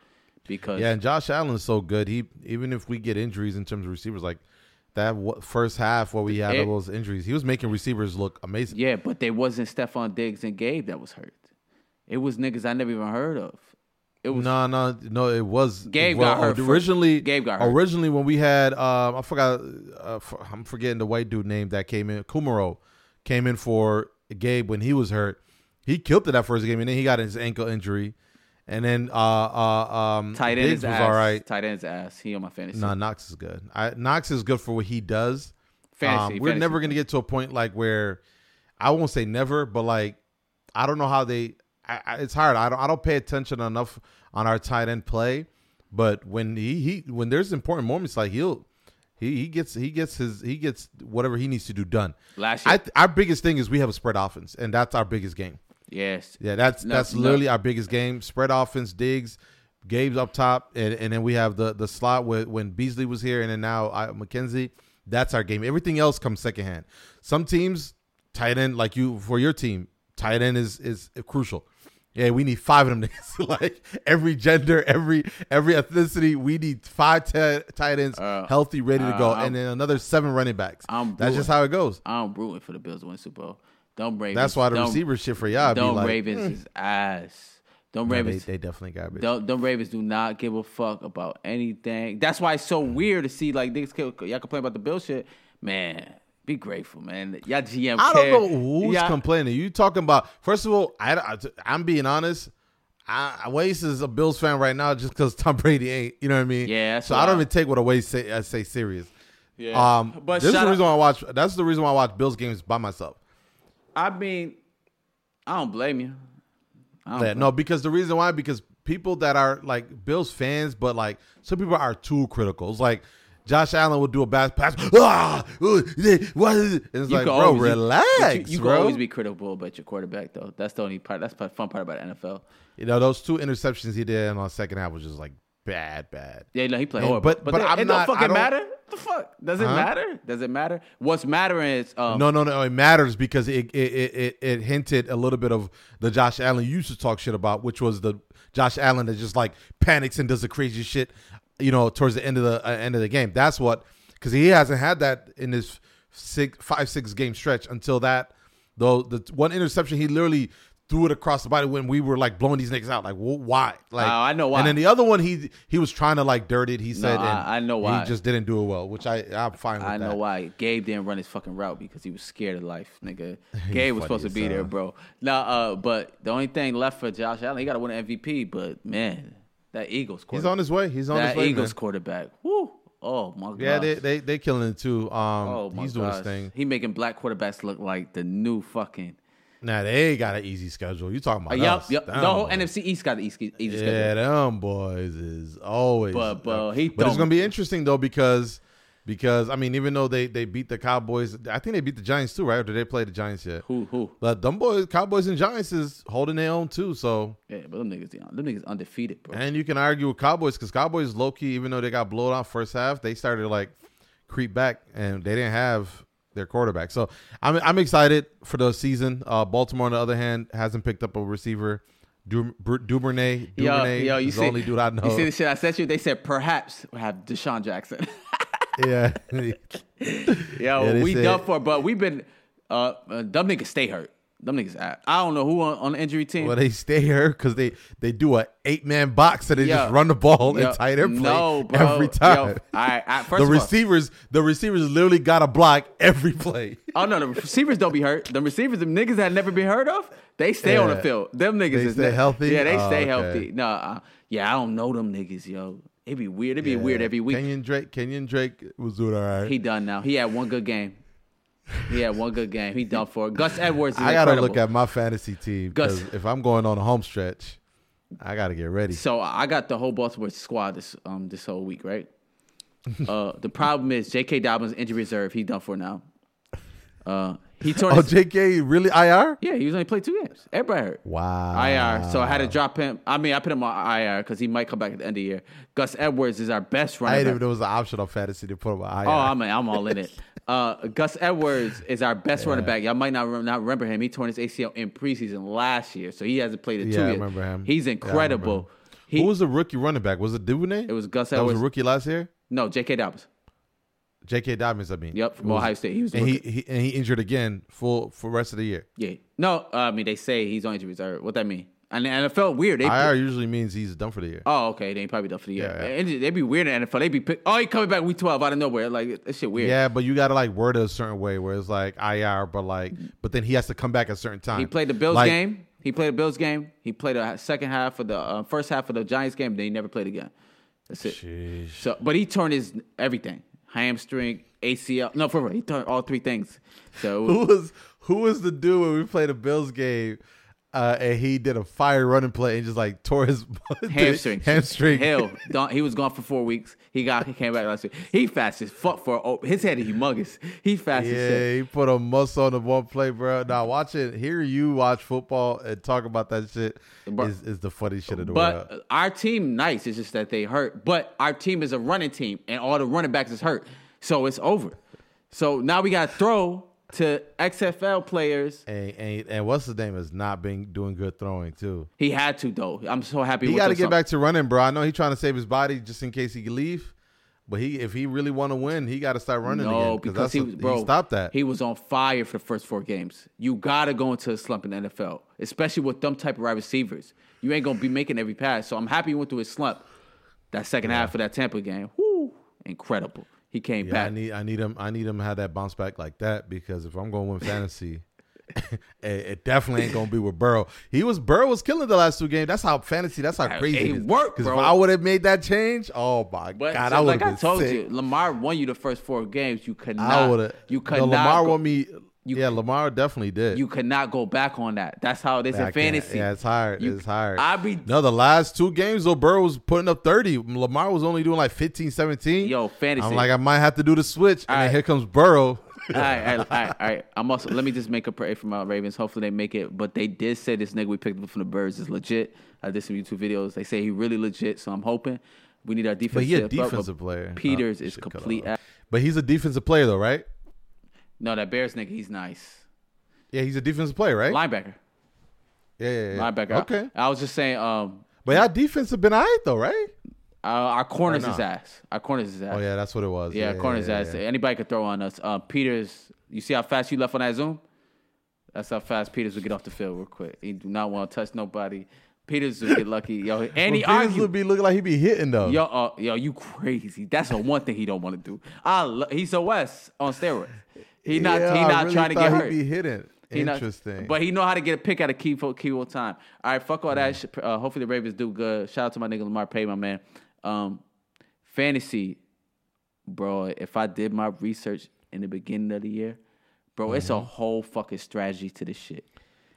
because Yeah, and Josh Allen is so good. He even if we get injuries in terms of receivers, like that wa- first half where we had It- all those injuries, he was making receivers look amazing. yeah, but they wasn't Stefon Diggs and Gabe that was hurt. It was niggas I never even heard of. It was No, no, no. It was Gabe well, got hurt originally. Gabe got hurt. originally when we had. Um, I forgot. Uh, f- I'm forgetting the white dude name that came in. Kumaro came in for Gabe when he was hurt. He killed it that first game, and then he got his ankle injury, and then uh, uh, um, tight end Diggs is was ass. all right. Tight end's ass. He on my fantasy. No, Knox is good. I, Knox is good for what he does. Fantasy, Um, we're fantasy. never gonna get to a point like where I won't say never, but like I don't know how they. I, I, it's hard. I don't. I don't pay attention enough on our tight end play. But when he, he when there's important moments, like he'll He he gets he gets his he gets whatever he needs to do done. Last year, I, our biggest thing is we have a spread offense, and that's our biggest game. Yes. Yeah, that's No, that's no. literally our biggest game. Spread offense, Diggs, Gabe's up top, and, and then we have the the slot with when Beasley was here, and then now I, McKenzie. That's our game. Everything else comes secondhand. Some teams, tight end like you for your team, tight end is is crucial. Yeah, we need five of them niggas. like every gender, every every ethnicity, we need five ti- tight ends, Uh, healthy, ready to go, uh, and then another seven running backs. I'm That's just how it goes. I'm rooting for the Bills to win Super Bowl. Don't Ravens. That's why the don't- receiver shit for y'all be Don't like, Ravens is ass. Don't nah, they, Ravens. they definitely got bitch. Don't, them Ravens do not give a fuck about anything. That's why it's so weird to see like niggas kill- y'all complain about the Bill shit. Man, be grateful, man. Y'all GM. I care. don't know who's Y'all- complaining. You talking about? First of all, I, I am being honest. I, Waze is a Bills fan right now just because Tom Brady ain't. You know what I mean? Yeah, So I don't wild. even take what Waze say. I say serious. Yeah. Um, But this is shout the out- reason why I watch. That's the reason why I watch Bills games by myself. I mean, I don't blame you. Don't Yeah, blame no, because the reason why because people that are like Bills fans, but like some people are too critical. It's like Josh Allen would do a bad pass. Ah, what is it? And it's You like, bro, be- relax, You, you can always be critical about your quarterback, though. That's the only part. That's the fun part about the NFL. you know, those two interceptions he did in the second half was just like bad, bad. Yeah, no, he played And- horrible. but- But, but they- I'm it not- don't fucking matter. The fuck does it Huh? matter? Does it matter? What's mattering is um, No, no, no. It matters because it it, it it hinted a little bit of the Josh Allen you used to talk shit about, which was the Josh Allen that just like panics and does the crazy shit, you know, towards the end of the uh, end of the game. That's what because he hasn't had that in his six five six game stretch until that though the one interception he literally threw it across the body when we were like blowing these niggas out. Like wh- why? Like Oh, I know why. And then the other one he he was trying to like dirt it. He said, I- and I know why. He just didn't do it well, which I I'm fine with I know that. why Gabe didn't run his fucking route because he was scared of life, nigga. Gabe was supposed to be hell. there, bro. Now, uh, but the only thing left for Josh Allen, he got to win an MVP. But man, that Eagles He's quarterback, on his way. He's on that his way. Eagles man. quarterback, woo! Oh my god, Yeah, they they they killing it too. Um, oh my he's doing his thing. He making black quarterbacks look like the new fucking. Nah, they got an easy schedule. You talking Uh, about yep, us? yep. Them The whole boys. NFC East got the easy, easy schedule. Yeah, them boys is always. But- but he but it's gonna be interesting though because because I mean even though they they beat the Cowboys, I think they beat the Giants too, right? Or did they play the Giants yet? Who who? But them boys, Cowboys and Giants is holding their own too. So Yeah, but them niggas, them niggas undefeated, bro. and you can argue with Cowboys because Cowboys low key, even though they got blown out first half, they started like creep back and they didn't have their quarterback. So I'm I'm excited for the season. Uh, Baltimore on the other hand hasn't picked up a receiver. Du, Br- Duvernay, Yo, yo, you is see, the only dude I know. you see the shit I sent you? They said perhaps we'll have DeSean Jackson. yeah, Yo, Yeah, we said- done for, but we've been uh, uh them niggas stay hurt. Them niggas out. I don't know who on, on the injury team. well they stay here because they they do a eight man box and they Yeah. just run the ball and tight end play no, bro. every time. Yo, all right, I- first the of all- receivers, the receivers literally got to block every play. Oh no, the receivers don't be hurt. The receivers, the niggas that never been heard of, they stay on the field. Them niggas They is stay healthy? Yeah, they Oh, stay okay. healthy. No, uh, yeah, I don't know them niggas, yo. It'd be weird. It'd be weird every week. Kenyon Drake, Kenyon Drake was doing all right. He done now. He had one good game. He had one good game. He done for it. Gus Edwards. Is I gotta incredible. look at my fantasy team because if I'm going on a home stretch, I gotta get ready. So I got the whole Baltimore squad this um this whole week, right? uh, the problem is J.K. Dobbins injury reserve. He done for now. Uh, he tore. Oh, his, J.K. really IR? yeah, he was only played two games. Everybody hurt. Wow. IR. So I had to drop him. I mean, I put him on IR because he might come back at the end of the year. Gus Edwards is our best running. I didn't back. even know it was an option on fantasy to put him on IR. Oh, I'm, I'm all in it. Uh, Gus Edwards is our best running back. Y'all might not, not remember him. He torn his ACL in preseason last year, so he hasn't played in Yeah, two I years. remember him. He's Yeah, I incredible. him. he, Who was the rookie running back? Was it Duvernay? it was Gus that was Edwards. a rookie last year. No, J.K. Dobbins. J.K. Dobbins, I mean. Yep, from Was- Ohio State. He was and he, he and he injured again full for the rest of the year. Yeah. No, uh, I mean they say he's on injury reserve. What that mean? And, and it felt weird. They IR usually means he's done for the year. Oh, okay. They ain't probably done for the year. Yeah, yeah. They'd be weird in the NFL. They'd be pick, oh, he coming back week twelve out of nowhere. Like that shit weird. Yeah, but you gotta like word it a certain way where it's like IR, but like, but then he has to come back a certain time. He played the Bills Like, game. He played the Bills game. He played the second half of the uh, first half of the Giants game. Then he never played again. That's it. Sheesh. So, but he turned his everything: hamstring, ACL. No, for real, he turned all three things. So Who was who was the dude when we played the Bills game? Uh, and he did a fire running play and just like tore his hamstring. hamstring. Hell, he was gone for four weeks. He got he came back last week. He fast as fuck for oh, his head is humongous. He fast as Yeah, he put a muscle on the one play, bro. Now watch it, hear you watch football and talk about that shit Bro. is, is the funniest shit in the world. But our team nice. It's just that they hurt. But our team is a running team, and all the running backs is hurt. So it's over. So now we got to throw to XFL players. And, and and what's his name has not been doing good throwing too. He had to though. I'm so happy. He got to get song. back to running, bro. I know he's trying to save his body just in case he can leave. But he, if he really want to win, he got to start running No, again. because he was bro. stopped that. He was on fire for the first four games. You gotta go into a slump in the NFL, especially with them type of wide receivers. You ain't gonna be making every pass. So I'm happy he went through his slump. That second half of that Tampa game, whoo, incredible. He came yeah, back. I need I need him I need him to have that bounce back like that because if I'm going to win fantasy, it, it definitely ain't going to be with Burrow. He was Burrow was killing the last two games. That's how fantasy. That's how crazy it it is. worked, Because if. I would have made that change, oh my But god, so I would like have I told sick. you, Lamar won you the first four games. You could I not. would have. You could no, not. Lamar go, won me. You yeah, could- Lamar definitely did. You could not go back on that. That's how it is Yeah, in fantasy. Yeah, it's hard. You- it's hard. I be no, the last two games though, Burrow was putting up 30. Lamar was only doing like 15, 17. yo fantasy. I'm like, I might have to do the switch. And All then right. here comes Burrow. all right, all right, all right, all right. I'm also let me just make a pray for my Ravens. Hopefully they make it. But they did say this nigga we picked up from the Birds is legit. I did some YouTube videos. They say he really legit. So I'm hoping we need our defense. But he a up. defensive player. Peters Oh, is complete. But he's a defensive player though, right? No, that Bears nigga, he's nice. Yeah, he's a defensive player, right? Linebacker, yeah, yeah, yeah. linebacker. Okay. I, was just saying. Um, But our defense have been alright though, right? uh, our corners is ass. Our corners is ass. Oh yeah, that's what it was. Yeah, corners yeah, ass. yeah. Anybody could throw on us. Uh, Peters, you see how fast you left on that zoom? That's how fast Peters would get off the field real quick. He do not want to touch nobody. Peters would get lucky, yo. And But he Peters argued, would be looking like he be hitting though. yo, uh, yo, you crazy? That's the one thing he don't want to do. I lo- he's a West on steroids. He not Yeah, he not really trying to get he'd hurt. Be hitting. He not- Interesting. but he know how to get a pick at a key for key time. All right, fuck all Mm. that. shit. Uh, hopefully the Ravens do good. Shout out to my nigga Lamar Pay, my man. Um, fantasy, bro. If I did my research in the beginning of the year, bro, it's Mm-hmm. a whole fucking strategy to this shit.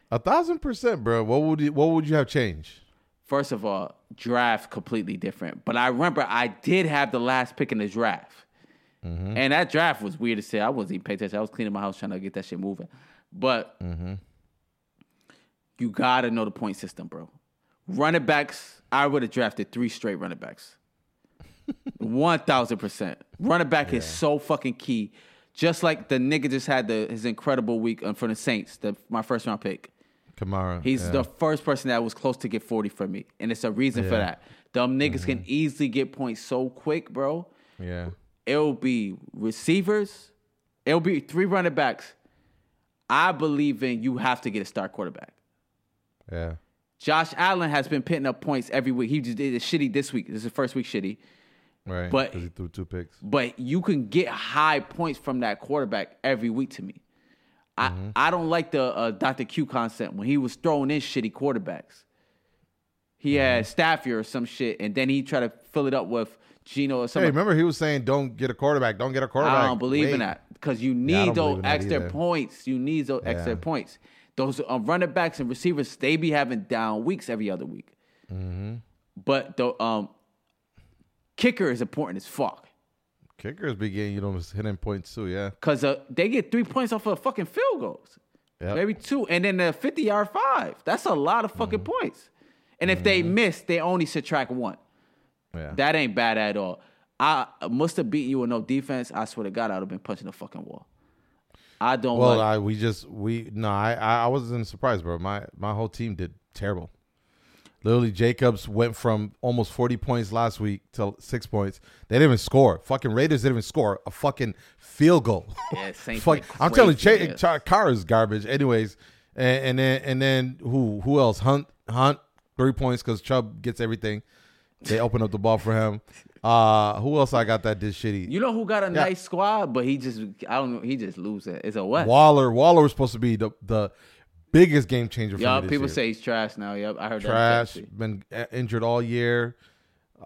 a thousand percent, bro. What would you, what would you have changed? First of all, draft completely different. But I remember I did have the last pick in the draft. Mm-hmm. And that draft was weird to say. I wasn't even paying attention. I was cleaning my house trying to get that shit moving. But Mm-hmm. you gotta know the point system, bro. Running backs, I would have drafted three straight running backs. One thousand percent. Running back is so fucking key. Just like the nigga just had the his incredible week uh, for the Saints, the, my first round pick. Kamara. He's yeah. the first person that was close to get 40 for me. And it's a reason for that. Dumb niggas can easily get points so quick, bro. yeah. It'll be receivers, it'll be three running backs. I believe in you have to get a star quarterback. Yeah. Josh Allen has been pitting up points every week. He just did a shitty this week. This is the first week shitty. Right. But- he threw two picks. But you can get high points from that quarterback every week to me. I, I don't like the uh, Dr. Q concept when he was throwing in shitty quarterbacks. He had Stafford or some shit, and then he tried to fill it up with Gino or Hey, remember he was saying, "Don't get a quarterback. Don't get a quarterback." I don't believe in that because you need don't those extra points. You need those extra points. Those um, running backs and receivers, they be having down weeks every other week. Mm-hmm. But the um, kicker is important as fuck. Kickers be getting you know hitting points too. Yeah. Cause uh, they get three points off of fucking field goals, Yep. maybe two, and then the fifty yard five. That's a lot of fucking Mm-hmm. points. And if they miss, they only subtract one. Yeah. That ain't bad at all. I must have beat you with no defense. I swear to God, I'd have been punching the fucking wall. I don't well, like. I, we just we no, I I wasn't surprised, bro. My my whole team did terrible. Literally, Jacobs went from almost forty points last week to six points. They didn't even score. Fucking Raiders didn't even score a fucking field goal. Yeah, Saints Fuck, I'm telling you, Ch-. Ch- Carr is garbage. Anyways, and, and then and then who who else? Hunt Hunt three points because Chubb gets everything. They open up the ball for him. Uh who else I got that did shitty? you know who got a nice squad, but he just I don't know. He just lose it. It's a what? Waller. Waller was supposed to be the the biggest game changer this people year. say he's trash now. Yep, I heard trash. that. Been uh, injured all year.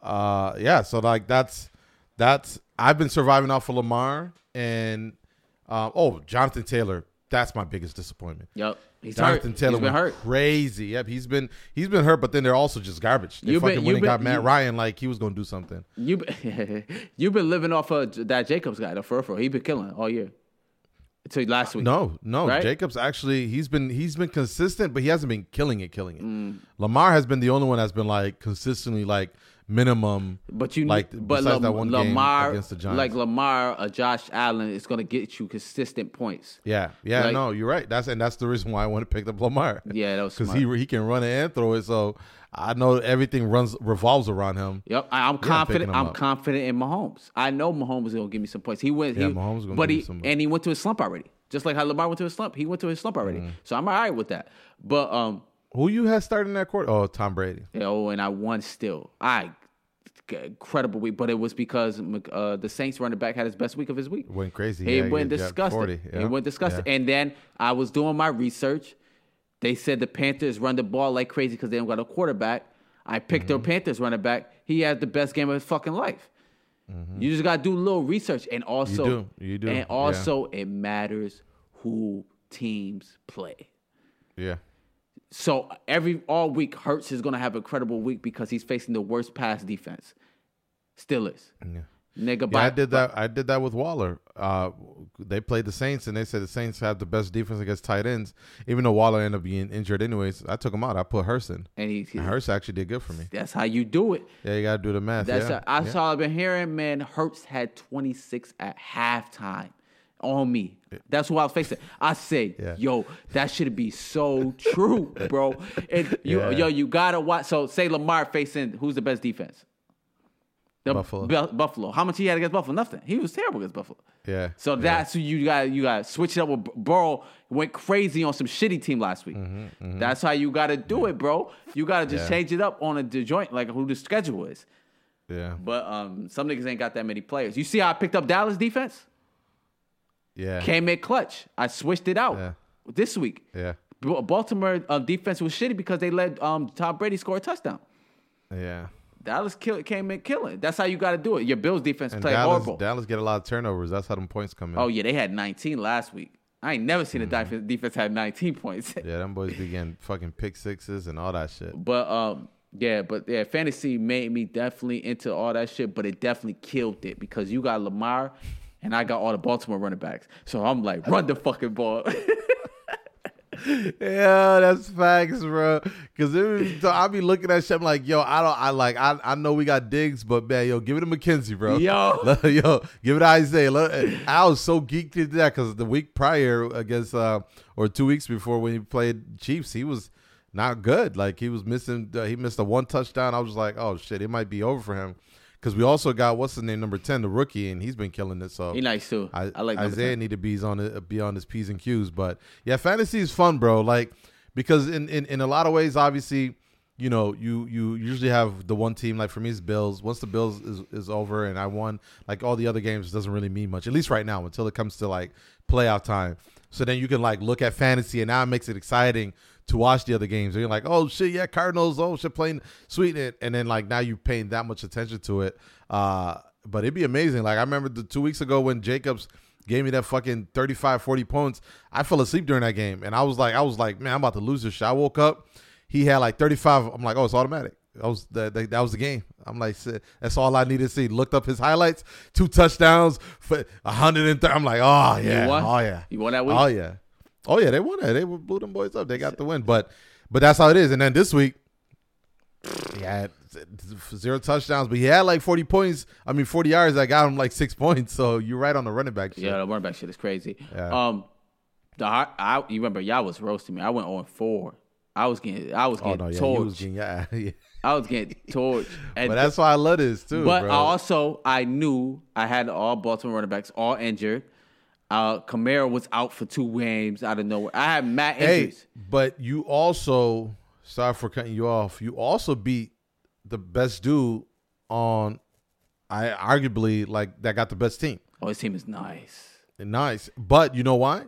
Uh, yeah. So like that's that's I've been surviving off of Lamar and uh, oh Jonathan Taylor that's my biggest disappointment. Yep. He's Jonathan hurt. Taylor He's been hurt. crazy. Yep, he's been he's been hurt, but then they're also just garbage. They You've fucking been- went and got Matt you- Ryan like he was gonna do something. You you've been living off of that Jacobs guy, the fur He's been killing all year. Until last week. No, no, Right? Jacobs actually he's been he's been consistent, but he hasn't been killing it, killing it. Mm. Lamar has been the only one that's been like consistently like minimum. But you Like, but besides Lam- that one game Lamar against the Giants. like Lamar or Josh Allen is gonna get you consistent points. Yeah, yeah, Like- no, you're right. That's and that's the reason why I want to pick up Lamar. Yeah, that was because he he can run it and throw it. So I know everything runs revolves around him. Yep, I, I'm picking confident. I'm up. confident in Mahomes. I know Mahomes is gonna give me some points. He went. Yeah, he, Mahomes gonna but give he you some- and he went to a slump already. Just like how Lamar went to a slump, he went to a slump already. Mm-hmm. So I'm all right with that. But um, Who you had starting that quarter? Oh, Tom Brady. oh, and I won still. I incredible week, but it was because uh, the Saints running back had his best week of his week. Went crazy. He Yeah, went got disgusted. 40, He yeah, went disgusted. yeah. And then I was doing my research. They said the Panthers run the ball like crazy because they don't got a quarterback. I picked Mm-hmm. the Panthers running back. He had the best game of his fucking life. You just gotta do a little research, and also, do. You do. and also, it matters who teams play. Yeah. So every all week, Hurts is gonna have a credible week because he's facing the worst pass defense. Still is, Yeah. nigga. Yeah, by- I did that. I did that with Waller. Uh, they played the Saints, and they said the Saints have the best defense against tight ends. Even though Waller ended up being injured, anyways, I took him out. I put Hurst in. and he, And Hurst actually did good for me. that's how you do it. Yeah, you gotta do the math. That's yeah. I yeah. saw. I've been hearing, man. Hurts had 26 at halftime on me. That's who I was facing. I say, Yeah. "Yo, that should be so true, bro." And you, Yeah. yo, you gotta watch. So, say Lamar facing who's the best defense? The Buffalo. Bu- Buffalo. How much he had against Buffalo? Nothing. He was terrible against Buffalo. Yeah. So yeah. that's who you got. You got switch it up with B- Burrow. Went crazy on some shitty team last week. That's how you got to do it, bro. You got to just Mm-hmm, Yeah. change it up on a joint, like who the schedule is. Yeah. But um, some niggas ain't got that many players. You see how I picked up Dallas defense? Yeah. Came in clutch. I switched it out Yeah. this week. Yeah. Baltimore uh, defense was shitty because they let um, Tom Brady score a touchdown. Yeah. Dallas kill, came in killing. That's how you got to do it. Your Bills defense And played Dallas, horrible. Dallas get a lot of turnovers. That's how them points come in. oh yeah, they had 19 last week. I ain't never seen a Mm-hmm. defense, defense have 19 points. Yeah, them boys began fucking pick sixes and all that shit. But um, yeah, but yeah, fantasy made me definitely into all that shit, but it definitely killed it because you got Lamar and I got all the Baltimore running backs. So I'm like, run the fucking ball. Yeah, that's facts, bro. Cause it, so I be looking at shit. I'm like, yo, I don't, I like, I, I know we got Diggs, but man, yo, give it to McKenzie, bro. Yo. yo, give it to Isaiah. I was so geeked into that because the week prior against, uh, or two weeks before when he played Chiefs, he was not good. Like he was missing, uh, he missed a one touchdown. I was like, oh shit, it might be over for him. Because we also got what's his name, number ten, the rookie, and he's been killing it. So he nice too. I, I, like Isaiah 10. need to be on it, be on his p's and q's. But yeah, fantasy is fun, bro. Like because in, in in a lot of ways, obviously, you know, you you usually have the one team. Like for me, it's Bills. Once the Bills is, is over and I won, like all the other games doesn't really mean much. At least right now, until it comes to like playoff time. So then you can like look at fantasy, and now it makes it exciting to watch the other games. And you're like, oh shit, yeah, Cardinals, oh shit, playing sweet, and and then like now you're paying that much attention to it. Uh, but it'd be amazing. Like I remember the two weeks ago when Jacobs gave me that fucking 35, 40 points. I fell asleep during that game, and I was like, I was like, man, I'm about to lose this shit. I woke up, he had like 35. I'm like, oh, it's automatic. That was that, that, that was the game. I'm like, that's all I needed to see. Looked up his highlights, two touchdowns for 130. I'm like, oh yeah, oh yeah, You won that week? Oh yeah, oh yeah. They won it. They blew them boys up. They got the win. But but that's how it is. And then this week, he had zero touchdowns, but he had like 40 points. I mean, 40 yards. I got him like six points. So you're right on the running back. Shit. Yeah, the running back shit is crazy. Yeah. Um, the I, I you remember y'all was roasting me. I went on four. I was getting I was Oh getting no, yeah, torched. he was getting yeah. yeah. I was getting torched. And But that's why I love this too, But bro. I also I knew I had all Baltimore running backs all injured. Uh, Kamara was out for two games out of nowhere. I had Matt injuries. hey, but you also sorry for cutting you off. You also beat the best dude on, I arguably like that got the best team. Oh, his team is nice. Nice, but you know why?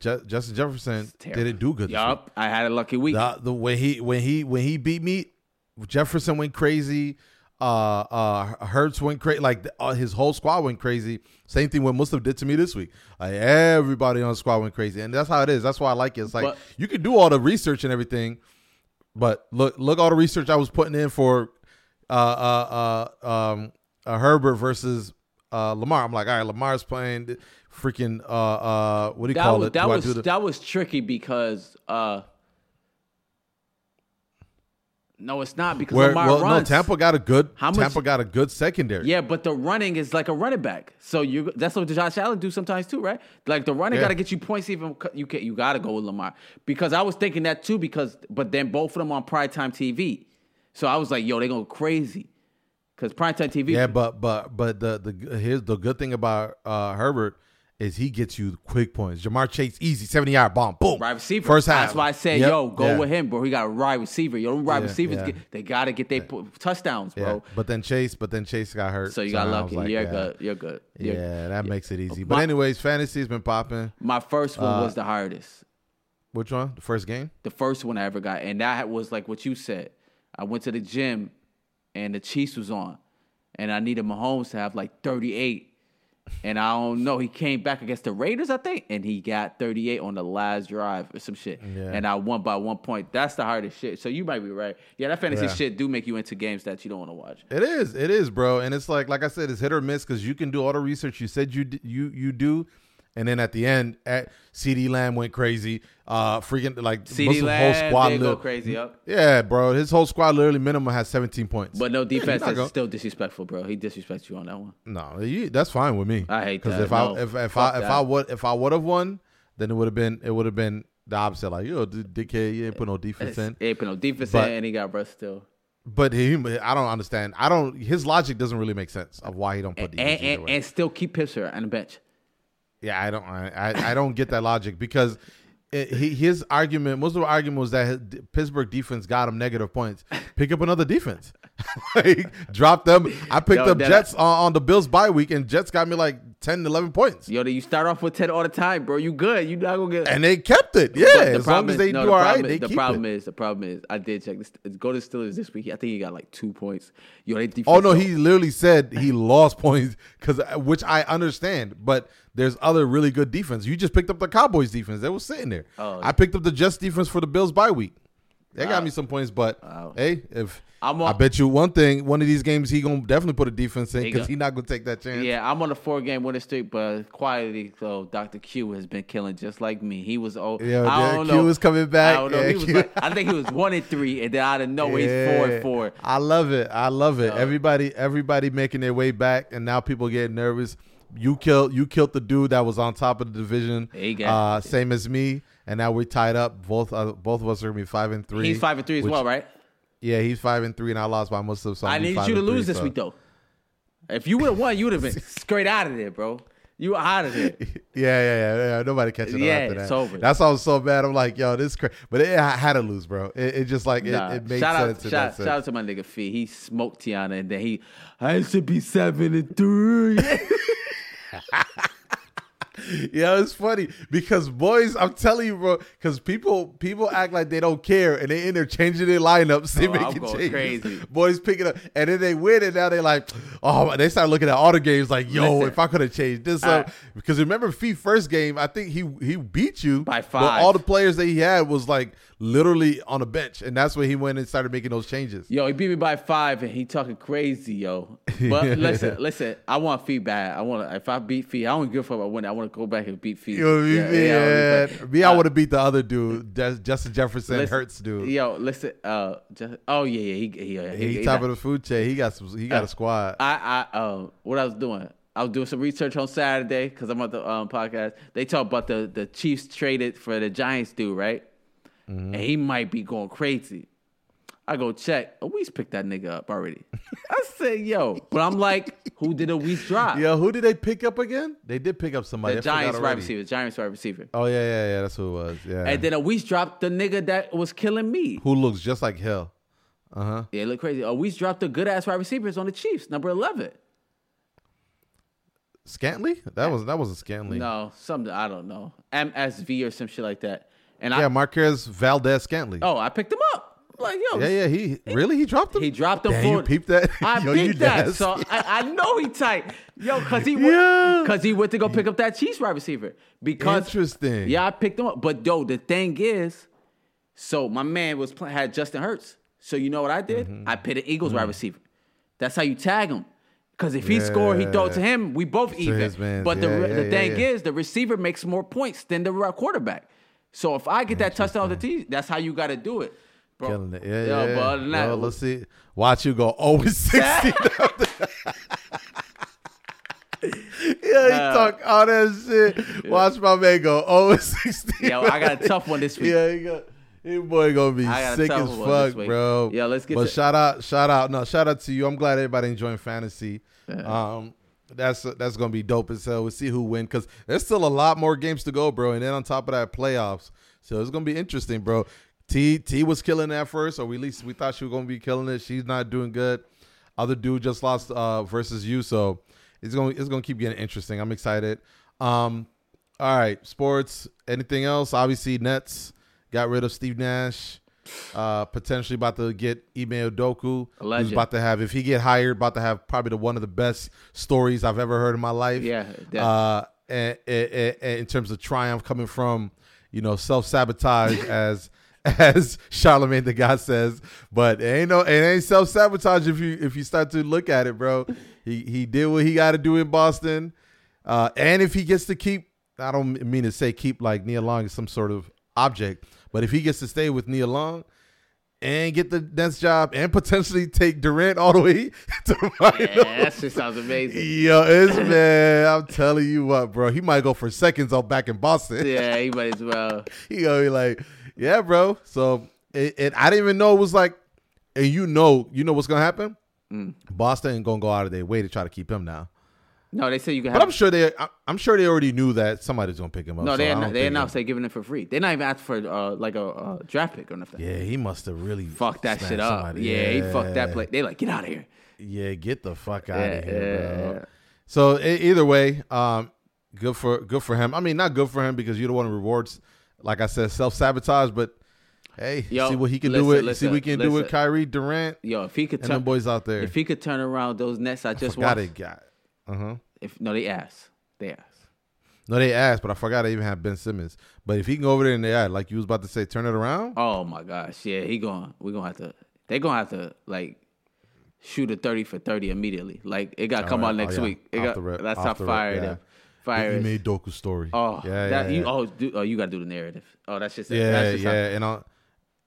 Je- Justin Jefferson didn't do good. Yup, I had a lucky week. The, the way he when he when he beat me, Jefferson went crazy. Uh, uh, Hurts went crazy. Like uh, his whole squad went crazy. Same thing what Muslim did to me this week. Like everybody on the squad went crazy, and that's how it is. That's why I like it. It's like But- you can do all the research and everything, but look, look all the research I was putting in for uh, uh, uh, um, uh, Herbert versus uh, Lamar. I'm like, all right, Lamar's playing freaking uh, uh, what do you That call was it? that Do was do the- that was tricky because uh no, it's not because where, Lamar well, no, runs. Tampa got a good. How much- Tampa got a good secondary. Yeah, but the running is like a running back. So you that's what Josh Allen do sometimes too, right? Like the running Yeah. got to get you points. Even you can you got to go with Lamar because I was thinking that too. Because but then both of them on primetime TV, so I was like, yo, they go crazy because primetime TV. Yeah, but but but the the here's the good thing about uh, Herbert is he gets you quick points. Ja'Marr Chase easy seventy yard bomb, boom, Wide receiver. First half. That's why I said, Yep, yo, go yeah, with him, bro. He got a wide receiver. Yo, them wide Yeah, receivers, yeah. get, they got to get their touchdowns, bro. but then Chase, but then Chase got hurt. So you got lucky. like, You're yeah. good. You're good. You're Yeah, that makes it easy. My- But anyways, fantasy's been popping. My first one Uh, was the hardest. Which one? The first game? the first one I ever got, and that was like what you said. I went to the gym, and the Chiefs was on, and I needed Mahomes to have like 38, and I don't know. He came back against the Raiders, I think, and he got 38 on the last drive or some shit, Yeah. and I won by one point. That's the hardest shit. So you might be right. Yeah, that fantasy Yeah. shit do make you into games that you don't want to watch. It is, it is, bro. And it's like, like I said, it's hit or miss because you can do all the research you said you you you do, and then at the end, at CeeDee Lamb went crazy. Uh, freaking like CeeDee Lamb whole squad did go crazy up, Yeah, bro. His whole squad literally minimum has 17 points. but no defense is still disrespectful, bro. He disrespects you on that one. No, you, that's fine with me. I hate because that. if No, I if if I if that. I would if I would have won, then it would have been it would have been the opposite. Like yo, dickhead, you ain't put no defense in. He ain't put no defense But- in, and he got rust still. But he, I don't understand. I don't. His logic doesn't really make sense of why he don't put and, defense. either and, and still keep Pitcher on the bench. Yeah, I don't. I, I, don't get that logic because. It, he, his argument, most of the argument was that his, Pittsburgh defense got him negative points. Pick up another defense, like, drop them. I picked Yo, up Jets on, on the Bills bye week, and Jets got me like 10, 11 points. Yo, you start off with ten all the time, bro. You good? You not gonna get. and they kept it. Yeah, But as long as they no, do the all right, is, the keep problem it. is the problem is I did check this. Go to Steelers this week. I think he got like two points. Yo, they oh, defense. Oh no, he literally said he lost points because, uh, which I understand, but there's other really good defense. You just picked up the Cowboys defense; they was sitting there. Oh. I picked up the Jets defense for the Bills bye week. They got me some points, but Wow. hey, if I'm I bet you one thing, one of these games he gonna definitely put a defense in because he not gonna take that chance. Yeah, I'm on a four game winning streak, but quietly, so Dr. Q has been killing just like me. He was oh, Yeah, I yeah, don't Q know. was coming back. I don't know. Yeah, he was like, I think he was one and three, and then out of nowhere he's four and four. I love it. I love it. So- Everybody, everybody making their way back, and now people getting nervous. You killed, you killed the dude that was on top of the division. Uh, same as me, and now we're tied up. Both, uh, both of us are gonna be five and three. He's five and three as which- well, right? Yeah, he's five and three, and I lost by most of. So I need you to three, lose this so- week though. If you would have won, you would have been straight out of there, bro. You were out of there. Yeah, yeah, yeah, yeah. Nobody catching Yeah, up after that. it's over. That's why I was so bad. I'm like, yo, this crazy. But it, I had to lose, bro. It, it just like it, Nah, it made shout sense. out, shout, sense. shout out to my nigga Fee. He smoked Tiana, and then he, I should be seven and three. Yeah, it's funny because boys, I'm telling you, bro, because people people act like they don't care and they in there changing their lineups. They Oh, making changes. crazy. Boys picking up, and then they win, and now they like, oh, they start looking at all the games like, yo, Listen. if I could have changed this I- up, because remember, Fee first game, I think he he beat you By but five. all the players that he had was like literally on a bench, and that's when he went and started making those changes. Yo, he beat me by five, and he talking crazy, yo. But listen, listen, I want feedback. I want. If I beat Fee, I don't give a fuck about winning. I want to go back and beat Fee. You know what Yeah, Yeah, yeah, me, I Uh, would have beat the other dude, Justin Jefferson Hurts dude. Yo, listen. Uh, just, oh yeah, yeah. He, he, yeah, he, he top of the food chain. He got some. He got Uh, a squad. I, I, um, what I was doing, I was doing some research on Saturday because I'm on the um, podcast. They talk about the the Chiefs traded for the Giants dude, right? Mm-hmm. And he might be going crazy. I go check. Awees picked that nigga up already. I said, yo, but I'm like, who did Awees drop? Yo, who did they pick up again? They did pick up somebody. the I Giants wide receiver. Giants wide receiver. Oh yeah, yeah, yeah. That's who it was. Yeah. And then Awees dropped the nigga that was killing me. who looks just like hell? Uh huh. Yeah, it looked crazy. Awees dropped the good ass wide receivers on the Chiefs, number eleven. Scantley? That was that was a Scantley. No, something I don't know. MSV or some shit like that. And I Yeah, Marquez Valdez Scantley. Oh, I picked him up. Like yo, Yeah, yeah. He really he dropped him. he dropped him Damn, for. you peeped that. I Yo, peeped that, nasty. so I, I know he tight. Yo, cause he Yeah. cause he went to go pick up that Chiefs wide receiver. Because Interesting. yeah, I picked him up. But yo, the thing is, so my man was play, had Justin Hurts. So you know what I did? Mm-hmm. I picked an Eagles wide receiver. That's how you tag him. Cause if he score, he throw it to him. We both even. But the Yeah, the yeah, thing yeah. is, the receiver makes more points than the quarterback. So if I get that touchdown with the T, that's how you got to do it. Bro. Killing it. Yeah, Yo, yeah. but other than that, Yo, let's see. Watch you go over 60. yeah, he Uh, talk all that shit. Watch my man go over 60. Yo, I got a tough one this week. Yeah, you got. His boy gonna be I got a sick as fuck, bro. Yeah, let's get But to- shout out, shout out, no, shout out to you. I'm glad everybody enjoying fantasy. Um, that's that's gonna be dope as hell. We'll see who win because there's still a lot more games to go, bro. And then on top of that, playoffs. So it's gonna be interesting, bro. T T was killing that first, or at least we thought she was gonna be killing it. She's not doing good. Other dude just lost uh, versus you, so it's gonna it's gonna keep getting interesting. I'm excited. Um, all right, sports. Anything else? Obviously, Nets got rid of Steve Nash. Uh, potentially about to get Ime A legend. who's about to have, if he get hired, about to have probably the one of the best stories I've ever heard in my life. Yeah, that- Uh, and- and- and in terms of triumph coming from, you know, self sabotage as as Charlemagne the God says, but it ain't no, it ain't self sabotage if you if you start to look at it, bro. He he did what he got to do in Boston, uh, and if he gets to keep, I don't mean to say keep like Nia Long is some sort of object, but if he gets to stay with Nia Long and get the next job and potentially take Durant all the way to the finals. Yeah, that shit sounds amazing. Yo, it's man, I'm telling you what, bro. He might go for seconds up back in Boston. Yeah, he might as well. he gonna be like, yeah, bro. So it, I didn't even know it was like, and you know, you know what's gonna happen. Mm. Boston ain't gonna go out of their way to try to keep him now. No, they said you can But have. I'm sure they, I'm sure they already knew that somebody's gonna pick him up. no, so they I don't they announced they're giving it for free. They're not even asking for uh, like a uh, draft pick or nothing. Yeah, he must have really fucked that shit up. somebody. Yeah, he fucked that Yeah. play. They like get out of here. Yeah, get the fuck out Yeah, of here, bro. yeah. So e- either way, um, good for good for him. I mean, not good for him because you don't want who rewards, like I said, self sabotage. But hey, Yo, see what he can do listen, with see listen, what he can do with. Kyrie Durant Yo, if he could turn boys out there. if he could turn around those nets I just forgot watched. it got. Uh huh. If no, they asked. They asked. No, they asked, but I forgot I even had Ben Simmons. But if he can go over there and they add, like you was about to say, turn it around. Oh my gosh, yeah, he going. We gonna have to. They gonna have to like shoot a thirty for thirty immediately. Like it got to come right. out next Oh, yeah. week. It Off got, that's how the rip, fire yeah. Fire He made Doku story. Oh, yeah, that, yeah, You, yeah. oh, do, oh, you got to do the narrative. Oh, that's just yeah, that's just how- yeah. And I,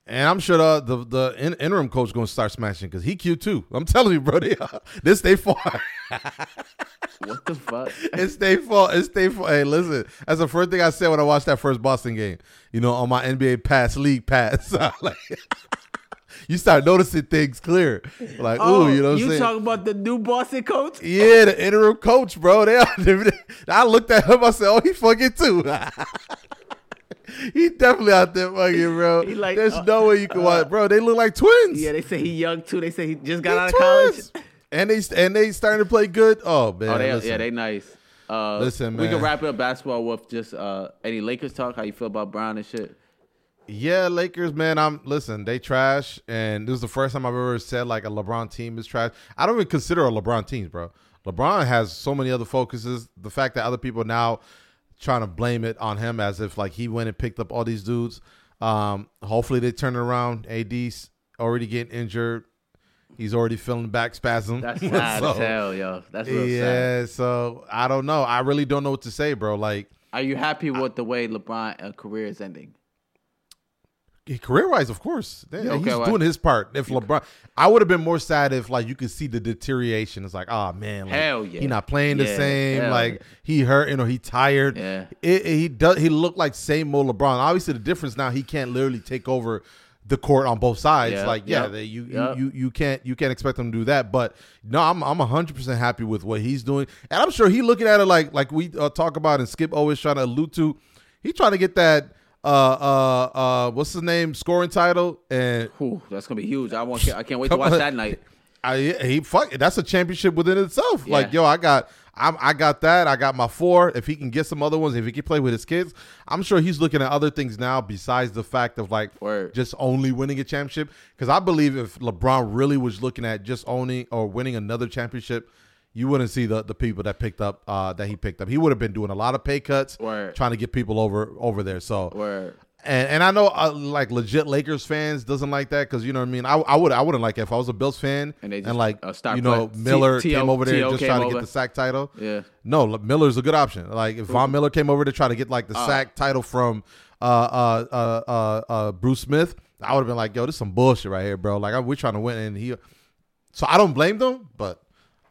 and I'm sure the the, the in, interim coach going to start smashing because he cute too. I'm telling you, bro. They, this they far. what the fuck? it's they fault. It's they fault. Hey, listen. That's the first thing I said when I watched that first Boston game. You know, on my NBA pass league pass. like, you start noticing things clear. Like, Oh, ooh, you know what I'm you saying? talking about the new Boston coach? yeah, the interim coach, bro. They, I looked at him. I said, "Oh, he fucking too." he definitely out there fucking, bro. He like, There's uh, no way you can watch, bro. They look like twins. Yeah, they say he young too. They say he just got They out of college. and they and they starting to play good. Oh man, Oh, they, listen. yeah, they nice. Uh, Listen, we can man. wrap up basketball with just uh, any Lakers talk. How you feel about Brown and shit? Yeah, Lakers, man. I'm listen. They trash, and this is the first time I've ever said like a LeBron team is trash. I don't even consider a LeBron team, bro. LeBron has so many other focuses. The fact that other people now trying to blame it on him as if like he went and picked up all these dudes. Um, hopefully they turn it around. AD's already getting injured. He's already feeling back spasm. That's sad So, as hell, yo. That's real sad. Yeah, so I don't know. I really don't know what to say, bro. Like Are you happy with the way LeBron uh, career is ending? Career wise, of course, Yeah, okay, he's well- doing his part. If LeBron, I would have been more sad if like you could see the deterioration. It's like, oh man, like, Hell yeah. he not playing the Yeah, same. Like yeah. he hurt, you know, he tired. Yeah. it, it- he does. He looked like same old LeBron. Obviously, the difference now he can't literally take over the court on both sides. Like, yeah, yep, they, you, yep. you you can't you can't expect him to do that. But no, I'm I'm 100 percent happy with what he's doing, and I'm sure he looking at it like like we uh, talk about and Skip always trying to allude to. He trying to get that uh uh uh what's his name scoring title and Whew, that's gonna be huge. I want. I can't wait to watch that night. I he fuck that's a championship within itself. Like yo, I got I'm, I got that. I got my four. If he can get some other ones, if he can play with his kids, I'm sure he's looking at other things now besides the fact of like Word. just only winning a championship. Because I believe if LeBron really was looking at just owning or winning another championship, you wouldn't see the the people that picked up uh, that he picked up. He would have been doing a lot of pay cuts, Word. trying to get people over over there. So Word. and and I know uh, like legit Lakers fans doesn't like that because you know what I mean. I, I would I wouldn't like it if I was a Bills fan And they and, like uh, you know Miller T- came over there just trying to get the sack title. Yeah. No, Miller's a good option. Like if Von Miller came over to try to get like the Uh. sack title from uh uh uh uh, uh Bruce Smith, I would have been like, yo, this is some bullshit right here, bro. Like we're trying to win, and he. So I don't blame them, but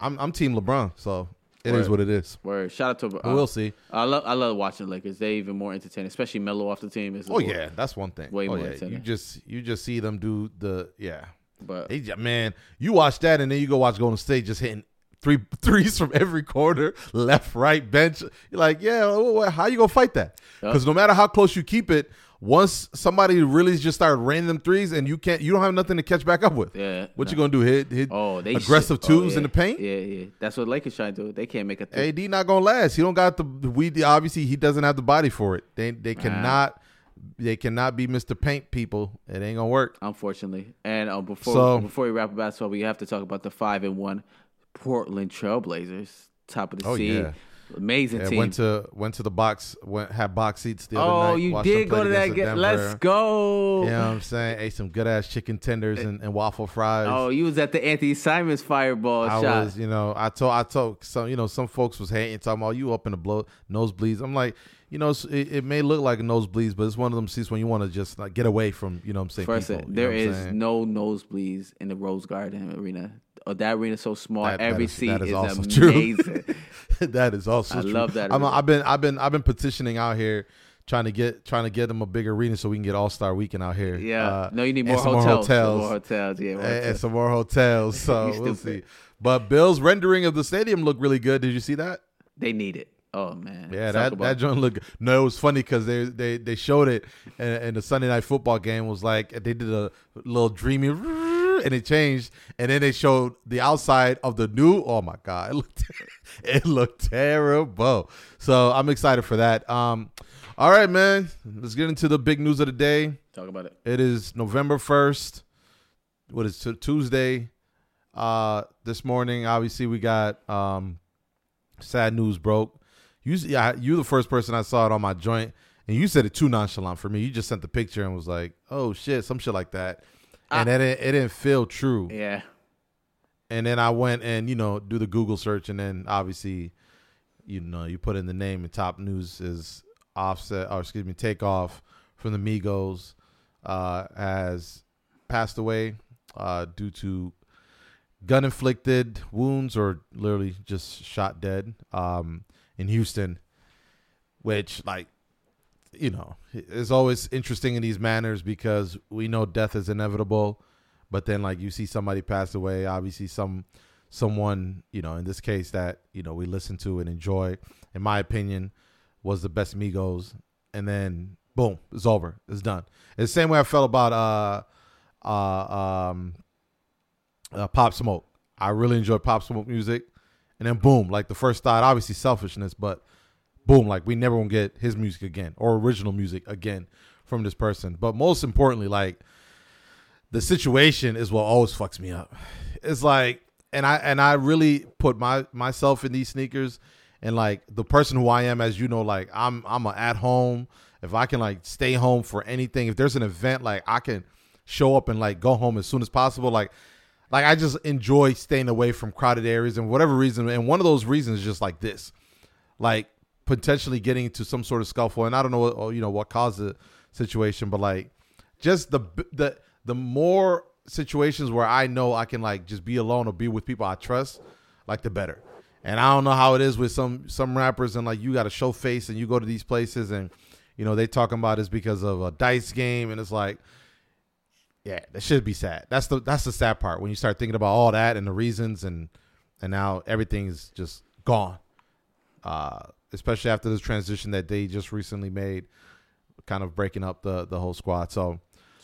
I'm I'm Team LeBron, so it is Word. what it is. Word. Shout out to. Uh, we'll see. I love. I love watching the Lakers. They even more entertaining, especially Melo off the team. Is Oh yeah, that's one thing. Way oh, more yeah. You just you just see them do the yeah. But They man, you watch that and then you go watch Golden State just hitting three threes from every corner, left, right, bench. You're like, yeah, how you gonna fight that? Yep. Because no matter how close you keep it, once somebody really just started raining them threes and you can't, you don't have nothing to catch back up with. yeah. What no. you gonna do? Hit hit Oh, they aggressive shit. Oh, twos yeah. in the paint? Yeah, yeah. That's what Lakers trying to do. They can't make a three. AD not gonna last. He don't got the we obviously he doesn't have the body for it. They they cannot they cannot be Mr. Paint people. It ain't gonna work. unfortunately. And uh, before So- before we wrap up basketball, we have to talk about the five and one Portland Trailblazers, top of the Oh, seed. yeah. Amazing Yeah, team. went to went to the box. Went had box seats the other oh, night. you did go to that game. Let's go. You know what I'm saying? Ate some good ass chicken tenders and, and waffle fries. Oh, you was at the Anfernee Simons fireball I shot. was, you know, I told, I told some, you know, some folks was hating, talking about you up in the blow nosebleeds. I'm like, you know, it, it may look like a nosebleeds, but it's one of them seats when you want to just like get away from, you know, what I'm saying. First, people, there know what I'm is saying? no nosebleeds in the Rose Garden arena. Oh, that arena is so small. That- that Every is- seat that is is, amazing. that is also I true. love that I'm, I've been, I've been, I've been petitioning out here. Trying to get trying to get them a bigger arena so we can get All Star Weekend out here. yeah. Uh, no, you need more hotels. hotels. More hotels. Yeah. More and, and some more hotels. So we'll see. But Bill's rendering of the stadium looked really good. Did you see that? They need it. Oh man. Yeah, Talk that, that joint looked. No, it was funny because they they they showed it, and, and the Sunday night football game was like they did a little dreamy, and it changed, and then they showed the outside of the new. Oh my god, it looked it looked terrible. So I'm excited for that. Um, all right, man, let's get into the big news of the day. Talk about it. It is November first. What is it, Tuesday? Uh, this morning, obviously, we got um, sad news broke. You, yeah, you the first person I saw it on my joint, and you said it too nonchalant for me. You just sent the picture and was like, "Oh shit," some shit like that, and that it, it didn't feel true. Yeah. And then I went and you know do the Google search, and then obviously, you know, you put in the name, and top news is offset, or excuse me, takeoff from the Migos uh, has passed away uh, due to gun inflicted wounds or literally just shot dead um, in Houston, which like you know it's always interesting in these manners because we know death is inevitable, but then like you see somebody pass away, obviously some someone you know in this case that you know we listen to and enjoy, in my opinion, was the best Migos, and then boom, it's over, it's done. It's the same way I felt about uh uh um uh, Pop Smoke. I really enjoy Pop Smoke music, and then boom, like the first thought, obviously selfishness, but boom, like we never gonna get his music again or original music again from this person. But most importantly, like the situation is what always fucks me up. It's like, and I and I really put my myself in these sneakers, and like the person who I am, as you know, like I'm I'm a at home. If I can like stay home for anything, if there's an event, like I can show up and like go home as soon as possible. Like like I just enjoy staying away from crowded areas and whatever reason. And one of those reasons is just like this, like potentially getting into some sort of scuffle. And I don't know, what, you know, what caused the situation, but like just the the the more situations where I know I can like just be alone or be with people I trust, like the better. And I don't know how it is with some some rappers and like you got to show face and you go to these places and you know they talking about it's because of a dice game and it's like yeah, that should be sad. That's the that's the sad part when you start thinking about all that and the reasons and and now everything's just gone. Uh, especially after this transition that they just recently made, kind of breaking up the the whole squad. So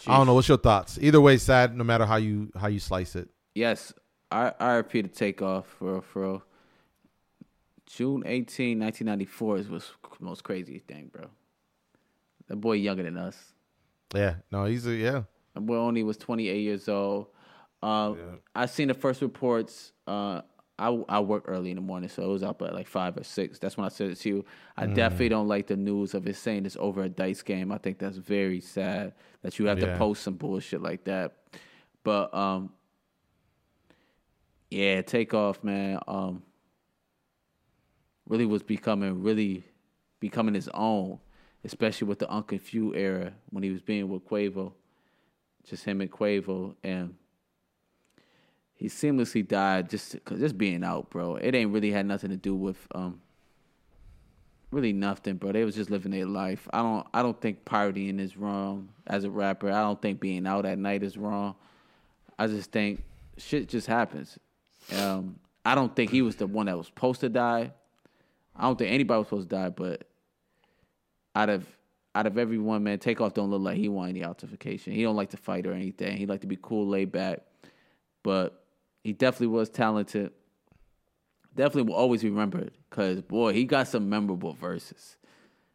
I don't know. What's your thoughts? Either way, sad. No matter how you how you slice it. Yes. I I repeat the takeoff for for. June 18, 1994 is was the most crazy thing, bro. That boy younger than us. Yeah, no, he's a yeah. That boy only was 28 years old. Um, Yeah. I seen the first reports. Uh, I I work early in the morning, so it was up at like five or six. That's when I said it to you. I Mm. definitely don't like the news of it saying it's over a dice game. I think that's very sad that you have to post some bullshit like that. But um, yeah, take off, man. Um, really was becoming really becoming his own, especially with the Uncle Few era when he was being with Quavo, just him and Quavo, and he seamlessly died just cause just being out, bro. It ain't really had nothing to do with um really nothing, bro. They was just living their life. I don't I don't think partying is wrong as a rapper. I don't think being out at night is wrong. I just think shit just happens. Um, I don't think he was the one that was supposed to die. I don't think anybody was supposed to die, but out of out of everyone, man, Takeoff don't look like he want any altercation. He don't like to fight or anything. He like to be cool, laid back. But he definitely was talented. Definitely will always be remembered because boy, he got some memorable verses.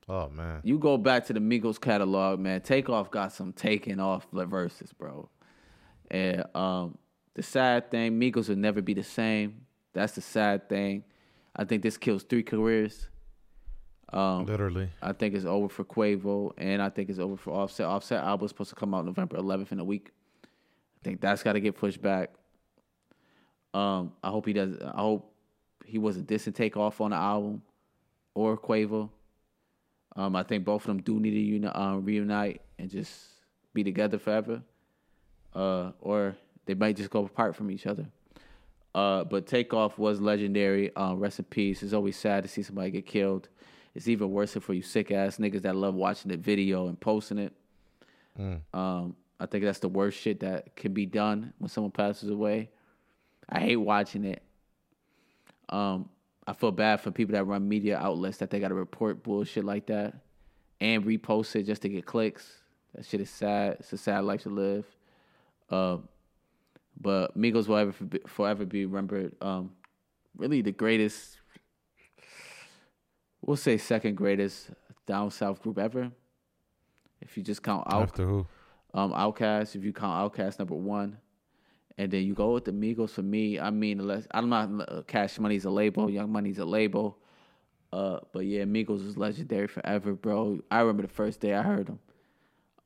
Oh man, You go back to the Migos catalog, man. Takeoff got some taking off verses, bro. And um, the sad thing, Migos will never be the same. That's the sad thing. I think this kills three careers. Um, literally. I think it's over for Quavo, and I think it's over for Offset. Offset album supposed to come out November 11th in a week. I think that's got to get pushed back. Um, I hope he does. I hope he wasn't dissing Takeoff on the album or Quavo. Um, I think both of them do need to uni- um, reunite and just be together forever, uh, or they might just go apart from each other. Uh, but Takeoff was legendary. Uh, rest in peace. It's always sad to see somebody get killed. It's even worse for you sick ass niggas that love watching the video and posting it. Um, I think that's the worst shit that can be done when someone passes away. I hate watching it. Um, I feel bad for people that run media outlets that they got to report bullshit like that and repost it just to get clicks. That shit is sad. It's a sad life to live. Um, but Migos will ever forever be remembered. Um, really, the greatest. We'll say second greatest down south group ever. If you just count out After who? um, OutKast. If you count OutKast number one, and then you go with the Migos. For me, I mean, unless I'm not uh, Cash Money's a label, Young Money's a label. Uh, but yeah, Migos is legendary forever, bro. I remember the first day I heard them.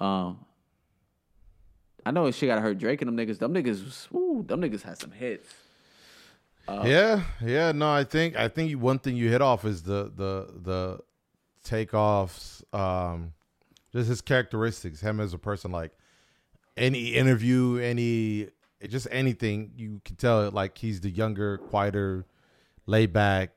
Um, I know she got hurt Drake and them niggas. Them niggas, was, ooh, them niggas had some hits. Uh, yeah, yeah. No, I think I think one thing you hit off is the the the takeoffs. Um, just his characteristics, him as a person. Like any interview, any just anything, you can tell like he's the younger, quieter, laid back.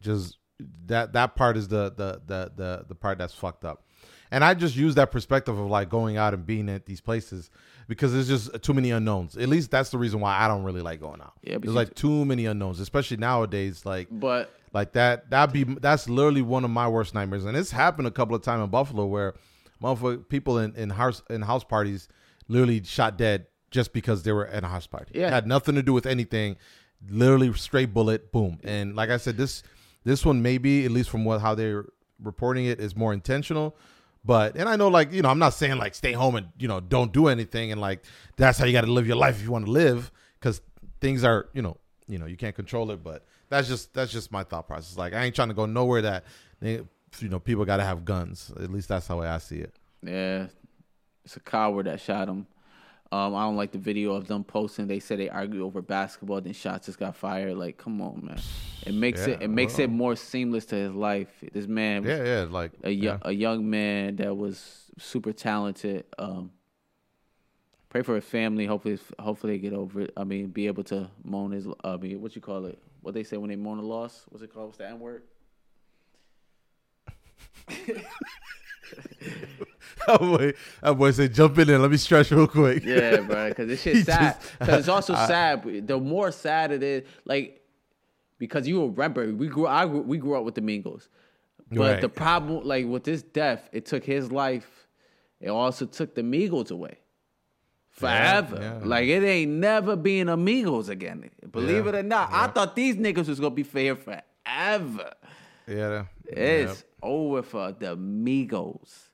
Just that that part is the the the the the part that's fucked up. And I just use that perspective of like going out and being at these places because there's just too many unknowns. At least that's the reason why I don't really like going out. Yeah, there's like too many unknowns, especially nowadays. Like But like that that be that's literally one of my worst nightmares and it's happened a couple of times in buffalo where motherfucker people in, in house in house parties literally shot dead just because they were at a house party. Yeah. had nothing to do with anything. Literally straight bullet boom. And like i said this this one maybe at least from what how they're reporting it is more intentional. But and i know like you know i'm not saying like stay home and you know don't do anything and like that's how you got to live your life if you want to live because things are you know you know you can't control it. But that's just that's just my thought process. Like i ain't trying to go nowhere that they, you know people got to have guns. At least that's how i see it. Yeah, it's a coward that shot him. Um, I don't like the video of them posting. They said they argued over basketball, then shots just got fired. Like, come on, man. It makes it Yeah, it makes well. it more seamless to his life. This man, was yeah yeah like a yeah. young a young man that was super talented. Um, pray for his family. Hopefully, hopefully they get over it. I mean, be able to moan his. I mean, what you call it? What they say when they moan a loss? What's it called? What's the N word? that boy, that boy said jump in there let me stretch real quick Yeah, bro. Because this shit's sad. Because it's also sad. The more sad it is, like, because you remember we grew, I grew, we grew up with the Migos, but Right. the problem, like with this death, it took his life. It also took the Migos away forever. yeah. Like it ain't never being amigos again. Believe Yeah, it or not, I thought these niggas was gonna be here forever. Yeah. It's over for the Migos.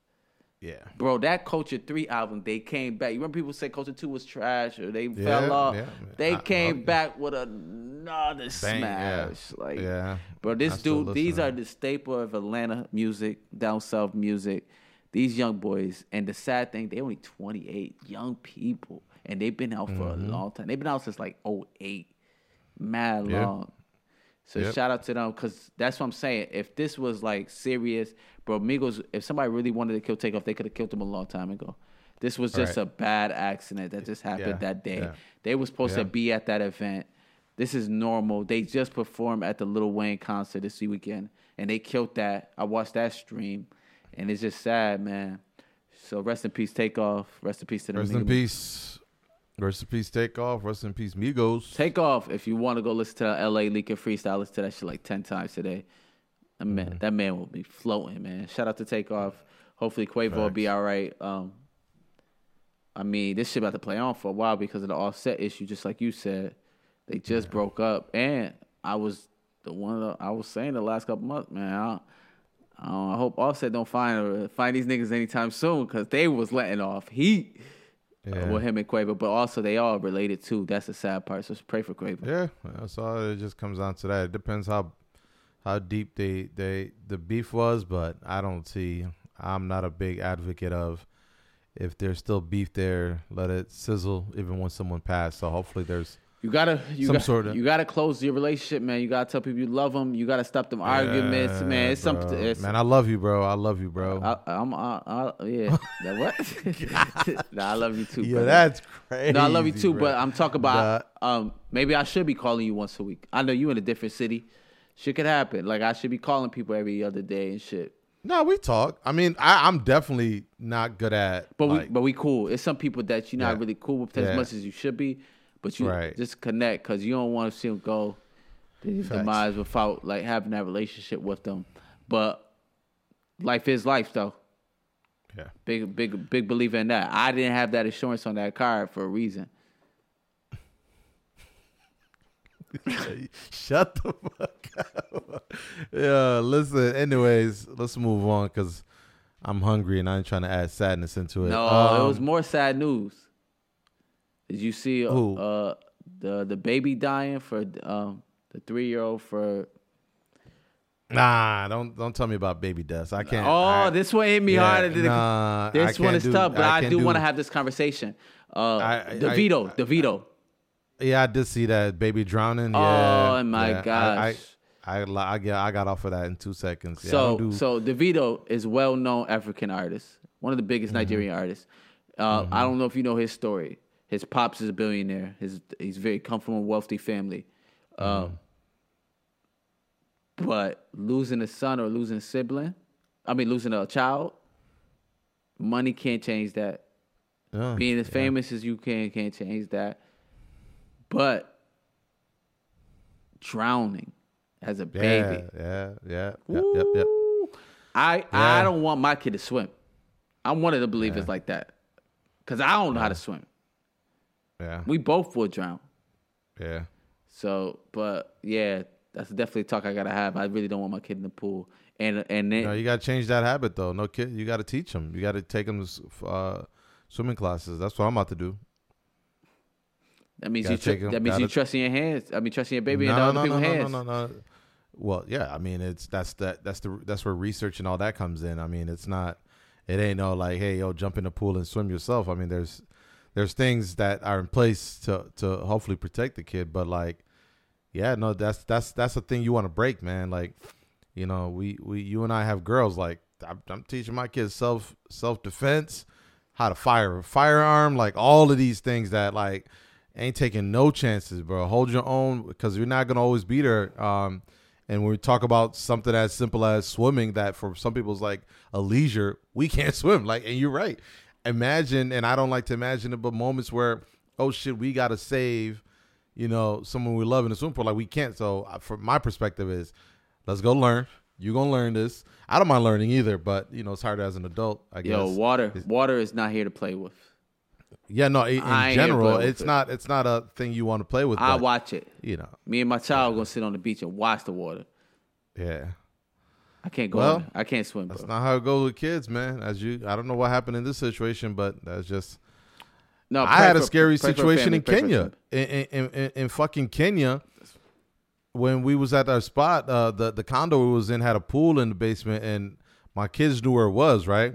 Yeah. Bro, that Culture 3 album, they came back. You remember people say Culture 2 was trash or they Yeah, fell off? yeah. They I- came I- back with another Bang, smash. yeah. Like, Yeah. bro, this dude, these are the staple of Atlanta music, down south music. These young boys, and the sad thing, they only 28 young people, and they've been out for a long time. They've been out since like 08, mad long. So Yep. shout out to them because that's what I'm saying. If this was like serious, bro, Migos, if somebody really wanted to kill Takeoff, they could have killed him a long time ago. This was just Right. a bad accident that just happened Yeah, that day. yeah. They were supposed Yeah. to be at that event. This is normal. They just performed at the Lil Wayne concert this weekend, and they killed that. I watched that stream, and it's just sad, man. So rest in peace, Takeoff. Rest in peace to the Rest in Migos. peace. Rest in peace, Takeoff. Rest in peace, Migos. Takeoff if you want to go listen to LA Leaker freestyle. Listen to that shit like ten times today. That man, Mm-hmm. that man will be floating, man. Shout out to Takeoff. Hopefully Quavo will be all right. Um, I mean, this shit about to play on for a while because of the offset issue. Just like you said, they just broke up, and I was the one. Of the, I was saying the last couple months, man. I, I, I hope Offset don't find find these niggas anytime soon because they was letting off heat uh, Yeah. with him and Quavo, but also they all related too. That's the sad part. So pray for Quavo. Yeah, that's all. It just comes down to that. It depends how how deep they they the beef was, but I don't see. I'm not a big advocate of if there's still beef there, let it sizzle even when someone passed. So hopefully there's You gotta, you Some got, sorta. you gotta close your relationship, man. You gotta tell people you love them. You gotta stop them arguments, man. It's bro. something. It's, Man, I love you, bro. I love you, bro. I, I'm, I, I, yeah. that what? nah, I love you too. yeah, brother. that's crazy. No, I love you too, bro. but I'm talking about um maybe I should be calling you once a week. I know you in a different city. Shit could happen. Like I should be calling people every other day and shit. No, we talk. I mean, I, I'm definitely not good at. But we but we cool. It's some people that you're not Yeah. really cool with as Yeah. much as you should be. But you Right. just connect because you don't want to see them go Facts. demise without like having that relationship with them. But life is life though. yeah. Big big big believer in that. I didn't have that insurance on that car for a reason. Shut the fuck up. yeah, listen. Anyways, let's move on because I'm hungry and I ain't trying to add sadness into it. No, Um, it was more sad news. Did you see uh, Who? uh the the baby dying for um the three year old for Nah, don't don't tell me about baby deaths. I can't. Oh, I- this one hit me yeah, hard. Nah, I This one is do- tough, but I, can't do, want to have this conversation. Uh, I- I- Davido, I- Davido. Yeah, I did see that baby drowning. Oh, Yeah, my yeah. gosh. I, I, I, I, got, I got off of that in two seconds. Yeah, so, don't so Davido is well known African artist, one of the biggest Mm-hmm. Nigerian artists. Uh, I don't know if you know his story. His pops is a billionaire. His he's very come from a wealthy family. Mm-hmm. Um, but losing a son or losing a sibling, I mean losing a child, money can't change that. Yeah, Being as yeah. famous as you can can't change that. But drowning as a baby. yeah, yeah, yep, yep, yep. I Yeah. I don't want my kid to swim. I'm one of the believers Yeah. like that. Cause I don't know how to swim. Yeah, We both would drown. yeah. So, but yeah, that's definitely a talk I gotta have. I really don't want my kid in the pool. And and then No, you got to change that habit though. No kid, you got to teach them. You got to take them to uh, swimming classes. That's what I'm about to do. that means gotta you tr- take 'em- that means you gotta- trusting your hands. I mean trusting your baby no, other no, no, people's no, hands. no, no, no. Well, yeah. I mean, it's that's that that's the that's where research and all that comes in. I mean, it's not. It ain't no like, hey, yo, jump in the pool and swim yourself. I mean, there's there's things that are in place to to hopefully protect the kid, but like, yeah, no, that's that's that's the thing you want to break, man. Like, you know, we we you and I have girls. Like, I'm, I'm teaching my kids self self defense, how to fire a firearm, like all of these things that like ain't taking no chances, bro. Hold your own because you're not gonna always be there. Um, and when we talk about something as simple as swimming, that for some people's like a leisure, we can't swim. Like, and you're right. Imagine, and I don't like to imagine it, but moments where, oh shit, we gotta save, you know, someone we love in the swimming pool. Like we can't. So, from my perspective, is let's go learn. You're gonna learn this. I don't mind learning either, but you know, it's harder as an adult. I guess. Yo, water It's- water is not here to play with. Yeah, no. In, in general, it's it. not. It's not a thing you want to play with. I watch it. You know. Me and my child gonna sit on the beach and watch the water. Yeah. I can't go. Well. I can't swim, That's bro. not how it goes with kids, man. As you, I don't know what happened in this situation, but that's just. no, I had a scary situation family, in Kenya, in, in, in, in fucking Kenya, when we was at our spot. Uh, the the condo we was in had a pool in the basement, and my kids knew where it was, right?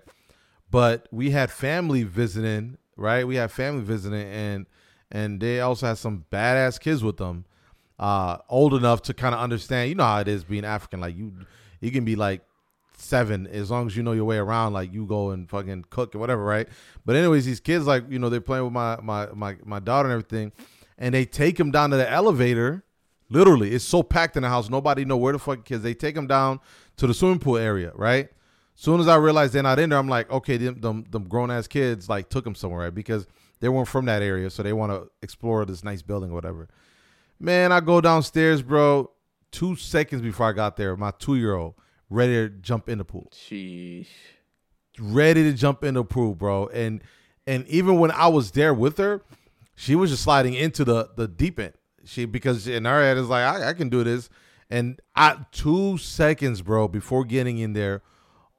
But we had family visiting, right? We had family visiting, and and they also had some badass kids with them, uh, old enough to kind of understand. You know how it is being African. Like you, you can be like seven as long as you know your way around. Like you go and fucking cook or whatever, right? But anyways, these kids like you know they're playing with my my my my daughter and everything, and they take him down to the elevator. Literally, it's so packed in the house. Nobody know where the fuck kids. They take them down to the swimming pool area, right? As soon as I realized they're not in there, I'm like, okay, them them, them grown ass kids like took them somewhere, right? Because they weren't from that area, so they want to explore this nice building or whatever. Man, I go downstairs, bro. Two seconds before I got there, my two year old ready to jump in the pool, Sheesh. ready to jump in the pool, bro. And and even when I was there with her, she was just sliding into the the deep end. She because in her head is like I, I can do this, and I two seconds, bro, before getting in there,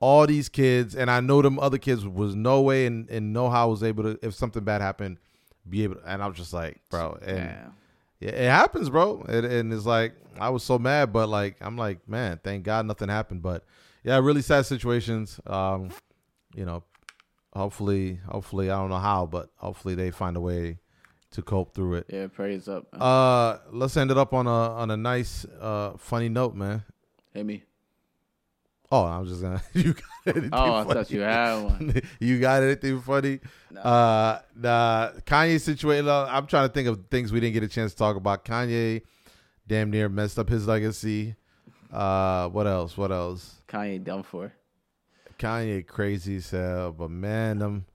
all these kids and I know them other kids was no way and and know how I was able to if something bad happened, be able. To, and I was just like, bro, and Damn. Yeah, it happens, bro. And, and it's like I was so mad, but like I'm like, man, thank God nothing happened. But yeah, really sad situations. Um, you know, hopefully, hopefully, I don't know how, but hopefully they find a way to cope through it. Yeah, praise up. man. Uh, let's end it up on a on a nice, uh, funny note, man. Hit me. Oh, I was just gonna. You got anything Oh, I funny? thought you had one. you got anything funny? No. Uh, the Kanye situation. I'm trying to think of things we didn't get a chance to talk about. Kanye, damn near messed up his legacy. Uh, what else? What else? Kanye done for. Kanye crazy as hell, but man, them,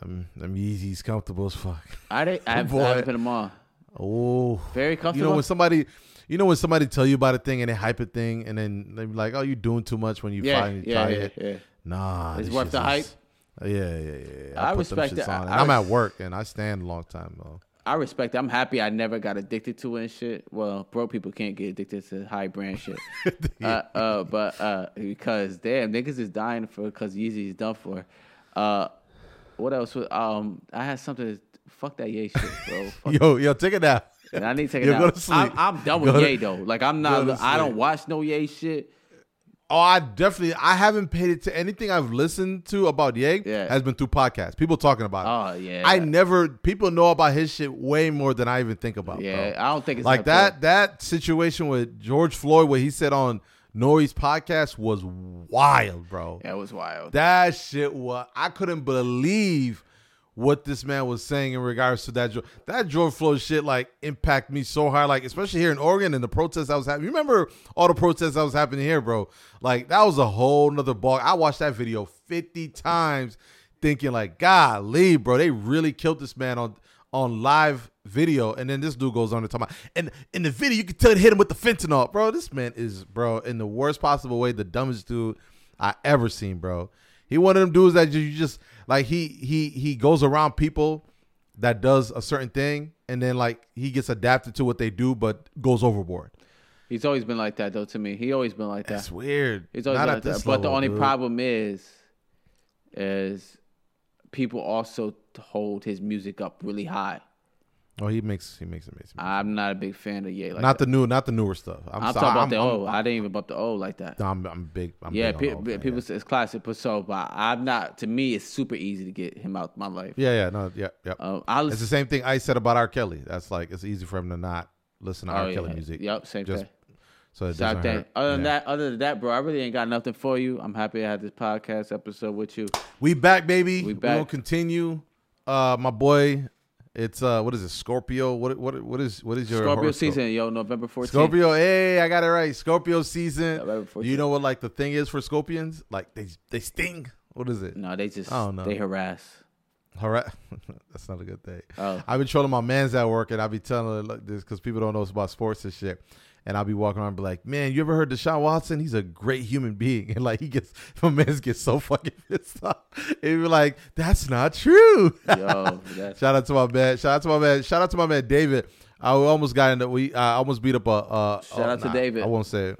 them, them Yeezys comfortable as fuck. I didn't. I haven't. I haven't put them on. Oh, Very comfortable. you know when somebody, you know when somebody tell you about a thing and they hype a thing and then they be like, "Oh, you doing too much when you yeah, finally yeah, try yeah, it." yeah. Nah, It's worth the hype? is- Yeah, yeah, yeah. yeah. I respect that. I, I, I'm at work and I stand a long time though. I respect. it. I'm happy I never got addicted to it and shit. Well, broke people can't get addicted to high brand shit. uh, uh, but uh, because damn niggas is dying for because Yeezy is done for. Uh, what else? was- Um, I had something. Fuck that Ye shit, bro. Fuck Yo, yo, take it. And I need to take it out. go. I'm, I'm done with Ye though. Like I'm not. I don't watch no Ye shit. Oh, I definitely. I haven't paid it to anything I've listened to about Ye. Yeah. has been through podcasts. People talking about it. Oh yeah. I never. People know about his shit way more than I even think about. yeah. bro. I don't think it's like that. that. That situation with George Floyd, what he said on N.O.R.E.'s podcast, was wild, bro. Yeah, it was wild. That shit was. I couldn't believe what this man was saying in regards to that. Jo- That George Floyd shit like impact me so hard. Like especially here in Oregon and the protests I was having. You remember all the protests that was happening here, bro? Like that was a whole nother ball. I watched that video fifty times, thinking like, golly, bro, they really killed this man on on live video. And then this dude goes on to talk about, and in the video you can tell it hit him with the fentanyl, bro. This man is, bro, in the worst possible way, the dumbest dude I ever seen, bro. He one of them dudes that you just like he he he goes around people that does a certain thing and then like he gets adapted to what they do but goes overboard. He's always been like that though. To me, he always been like that. That's weird. He's always Not been at like that. this But the only dude. problem is, is people also hold his music up really high. Oh, he makes he makes amazing. I'm not a big fan of Ye. Like not that. the new, not the newer stuff. I'm, I'm, so- talking about I'm- the I'm- old. I didn't even bump the old like that. I'm, I'm big. I'm yeah, big pe- old people yeah. say it's classic, but so, but I'm not. To me, it's super easy to get him out of my life. Yeah, yeah, no, yeah, yeah. Um, I it's the same thing I said about R. Kelly. That's like it's easy for him to not listen to Oh, R. Kelly yeah. music. Yep, same Just thing. So it Same thing. hurt. Other than Yeah. that, other than that, bro, I really ain't got nothing for you. I'm happy I had this podcast episode with you. We back, baby. We We back. We'll continue. Uh, my boy, it's uh, what is it? Scorpio. What what what is what is your Scorpio horoscope? season, yo, November 14th. Scorpio. Hey, I got it right. Scorpio season. November 14th. You know what like the thing is for scorpions? Like they they sting. What is it? No, they just I don't know. they harass. Hara- That's not a good thing. Oh. I've been trolling my man's at work, and I be telling like this because people don't know about sports and shit. And I'll be walking around and be like, man, you ever heard Deshaun Watson? He's a great human being. And like he gets my man gets so fucking pissed off. And be like, that's not true. Yo, that's Shout out to my man. Shout out to my man. Shout out to my man David. I almost got in into we. I almost beat up a. Uh, Shout out to David. I won't say.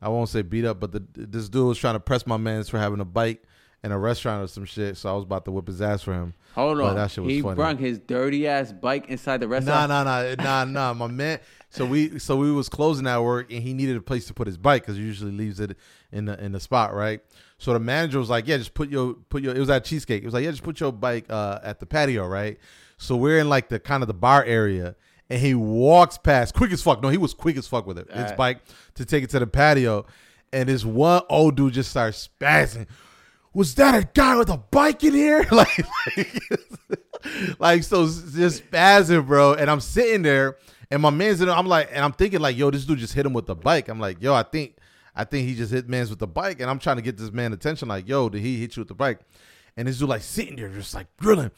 I won't say beat up, but the this dude was trying to press my man's for having a bike in a restaurant or some shit. So I was about to whip his ass for him. hold But on. that shit was he funny. brung his dirty ass bike inside the restaurant. Nah, nah, nah, nah, nah. My man. So we, so we was closing at work, and he needed a place to put his bike because he usually leaves it in the in the spot, right? So the manager was like, "Yeah, just put your put your." It was at cheesecake. It was like, "Yeah, just put your bike uh, at the patio, right?" So we're in like the kind of the bar area, and he walks past quick as fuck. No, he was quick as fuck with it. His Alright. bike to take it to the patio, and this one old dude just starts spazzing. Was that a guy with a bike in here? like, like, like, so just spazzing, bro. And I'm sitting there, and my man's in. I'm like, and I'm thinking like, yo, this dude just hit him with the bike. I'm like, yo, I think, I think he just hit man's with the bike, and I'm trying to get this man attention. Like, yo, did he hit you with the bike? And this dude like sitting there, just like grilling.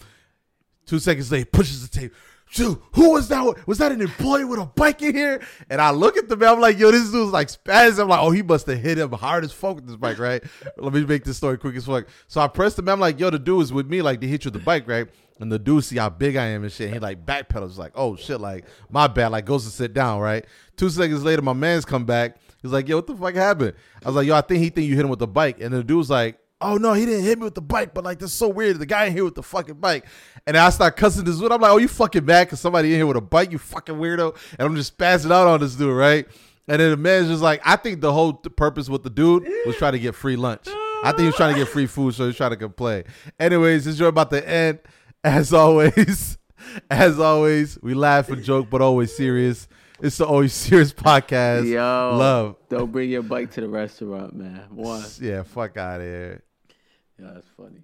Two seconds later, pushes the tape. Dude, who was that? Was that an employee with a bike in here? And I look at the man. I'm like, yo, this dude's like spazzing. I'm like, oh, he must have hit him hard as fuck with this bike, right? Let me make this story quick as fuck. So I pressed the man. I'm like, yo, the dude is with me. Like, they hit you with the bike, right? And the dude see how big I am and shit. And he like backpedals, like, oh shit, like my bad. Like goes to sit down, right? Two seconds later, my man's come back. He's like, yo, what the fuck happened? I was like, yo, I think he think you hit him with the bike. And the dude's like, oh no, he didn't hit me with the bike, but like that's so weird. The guy in here with the fucking bike, and I start cussing this dude. I'm like, oh, you fucking mad because somebody in here with a bike, you fucking weirdo, and I'm just spazzing out on this dude, right? And then the man's just like, I think the whole purpose with the dude was trying to get free lunch. I think he was trying to get free food, so he's trying to complain. Anyways, this joint about to end. As always, as always, we laugh and joke, but always serious. It's the always serious podcast. Yo, love. Don't bring your bike to the restaurant, man. One. Yeah, fuck out of here. Yeah, that's funny.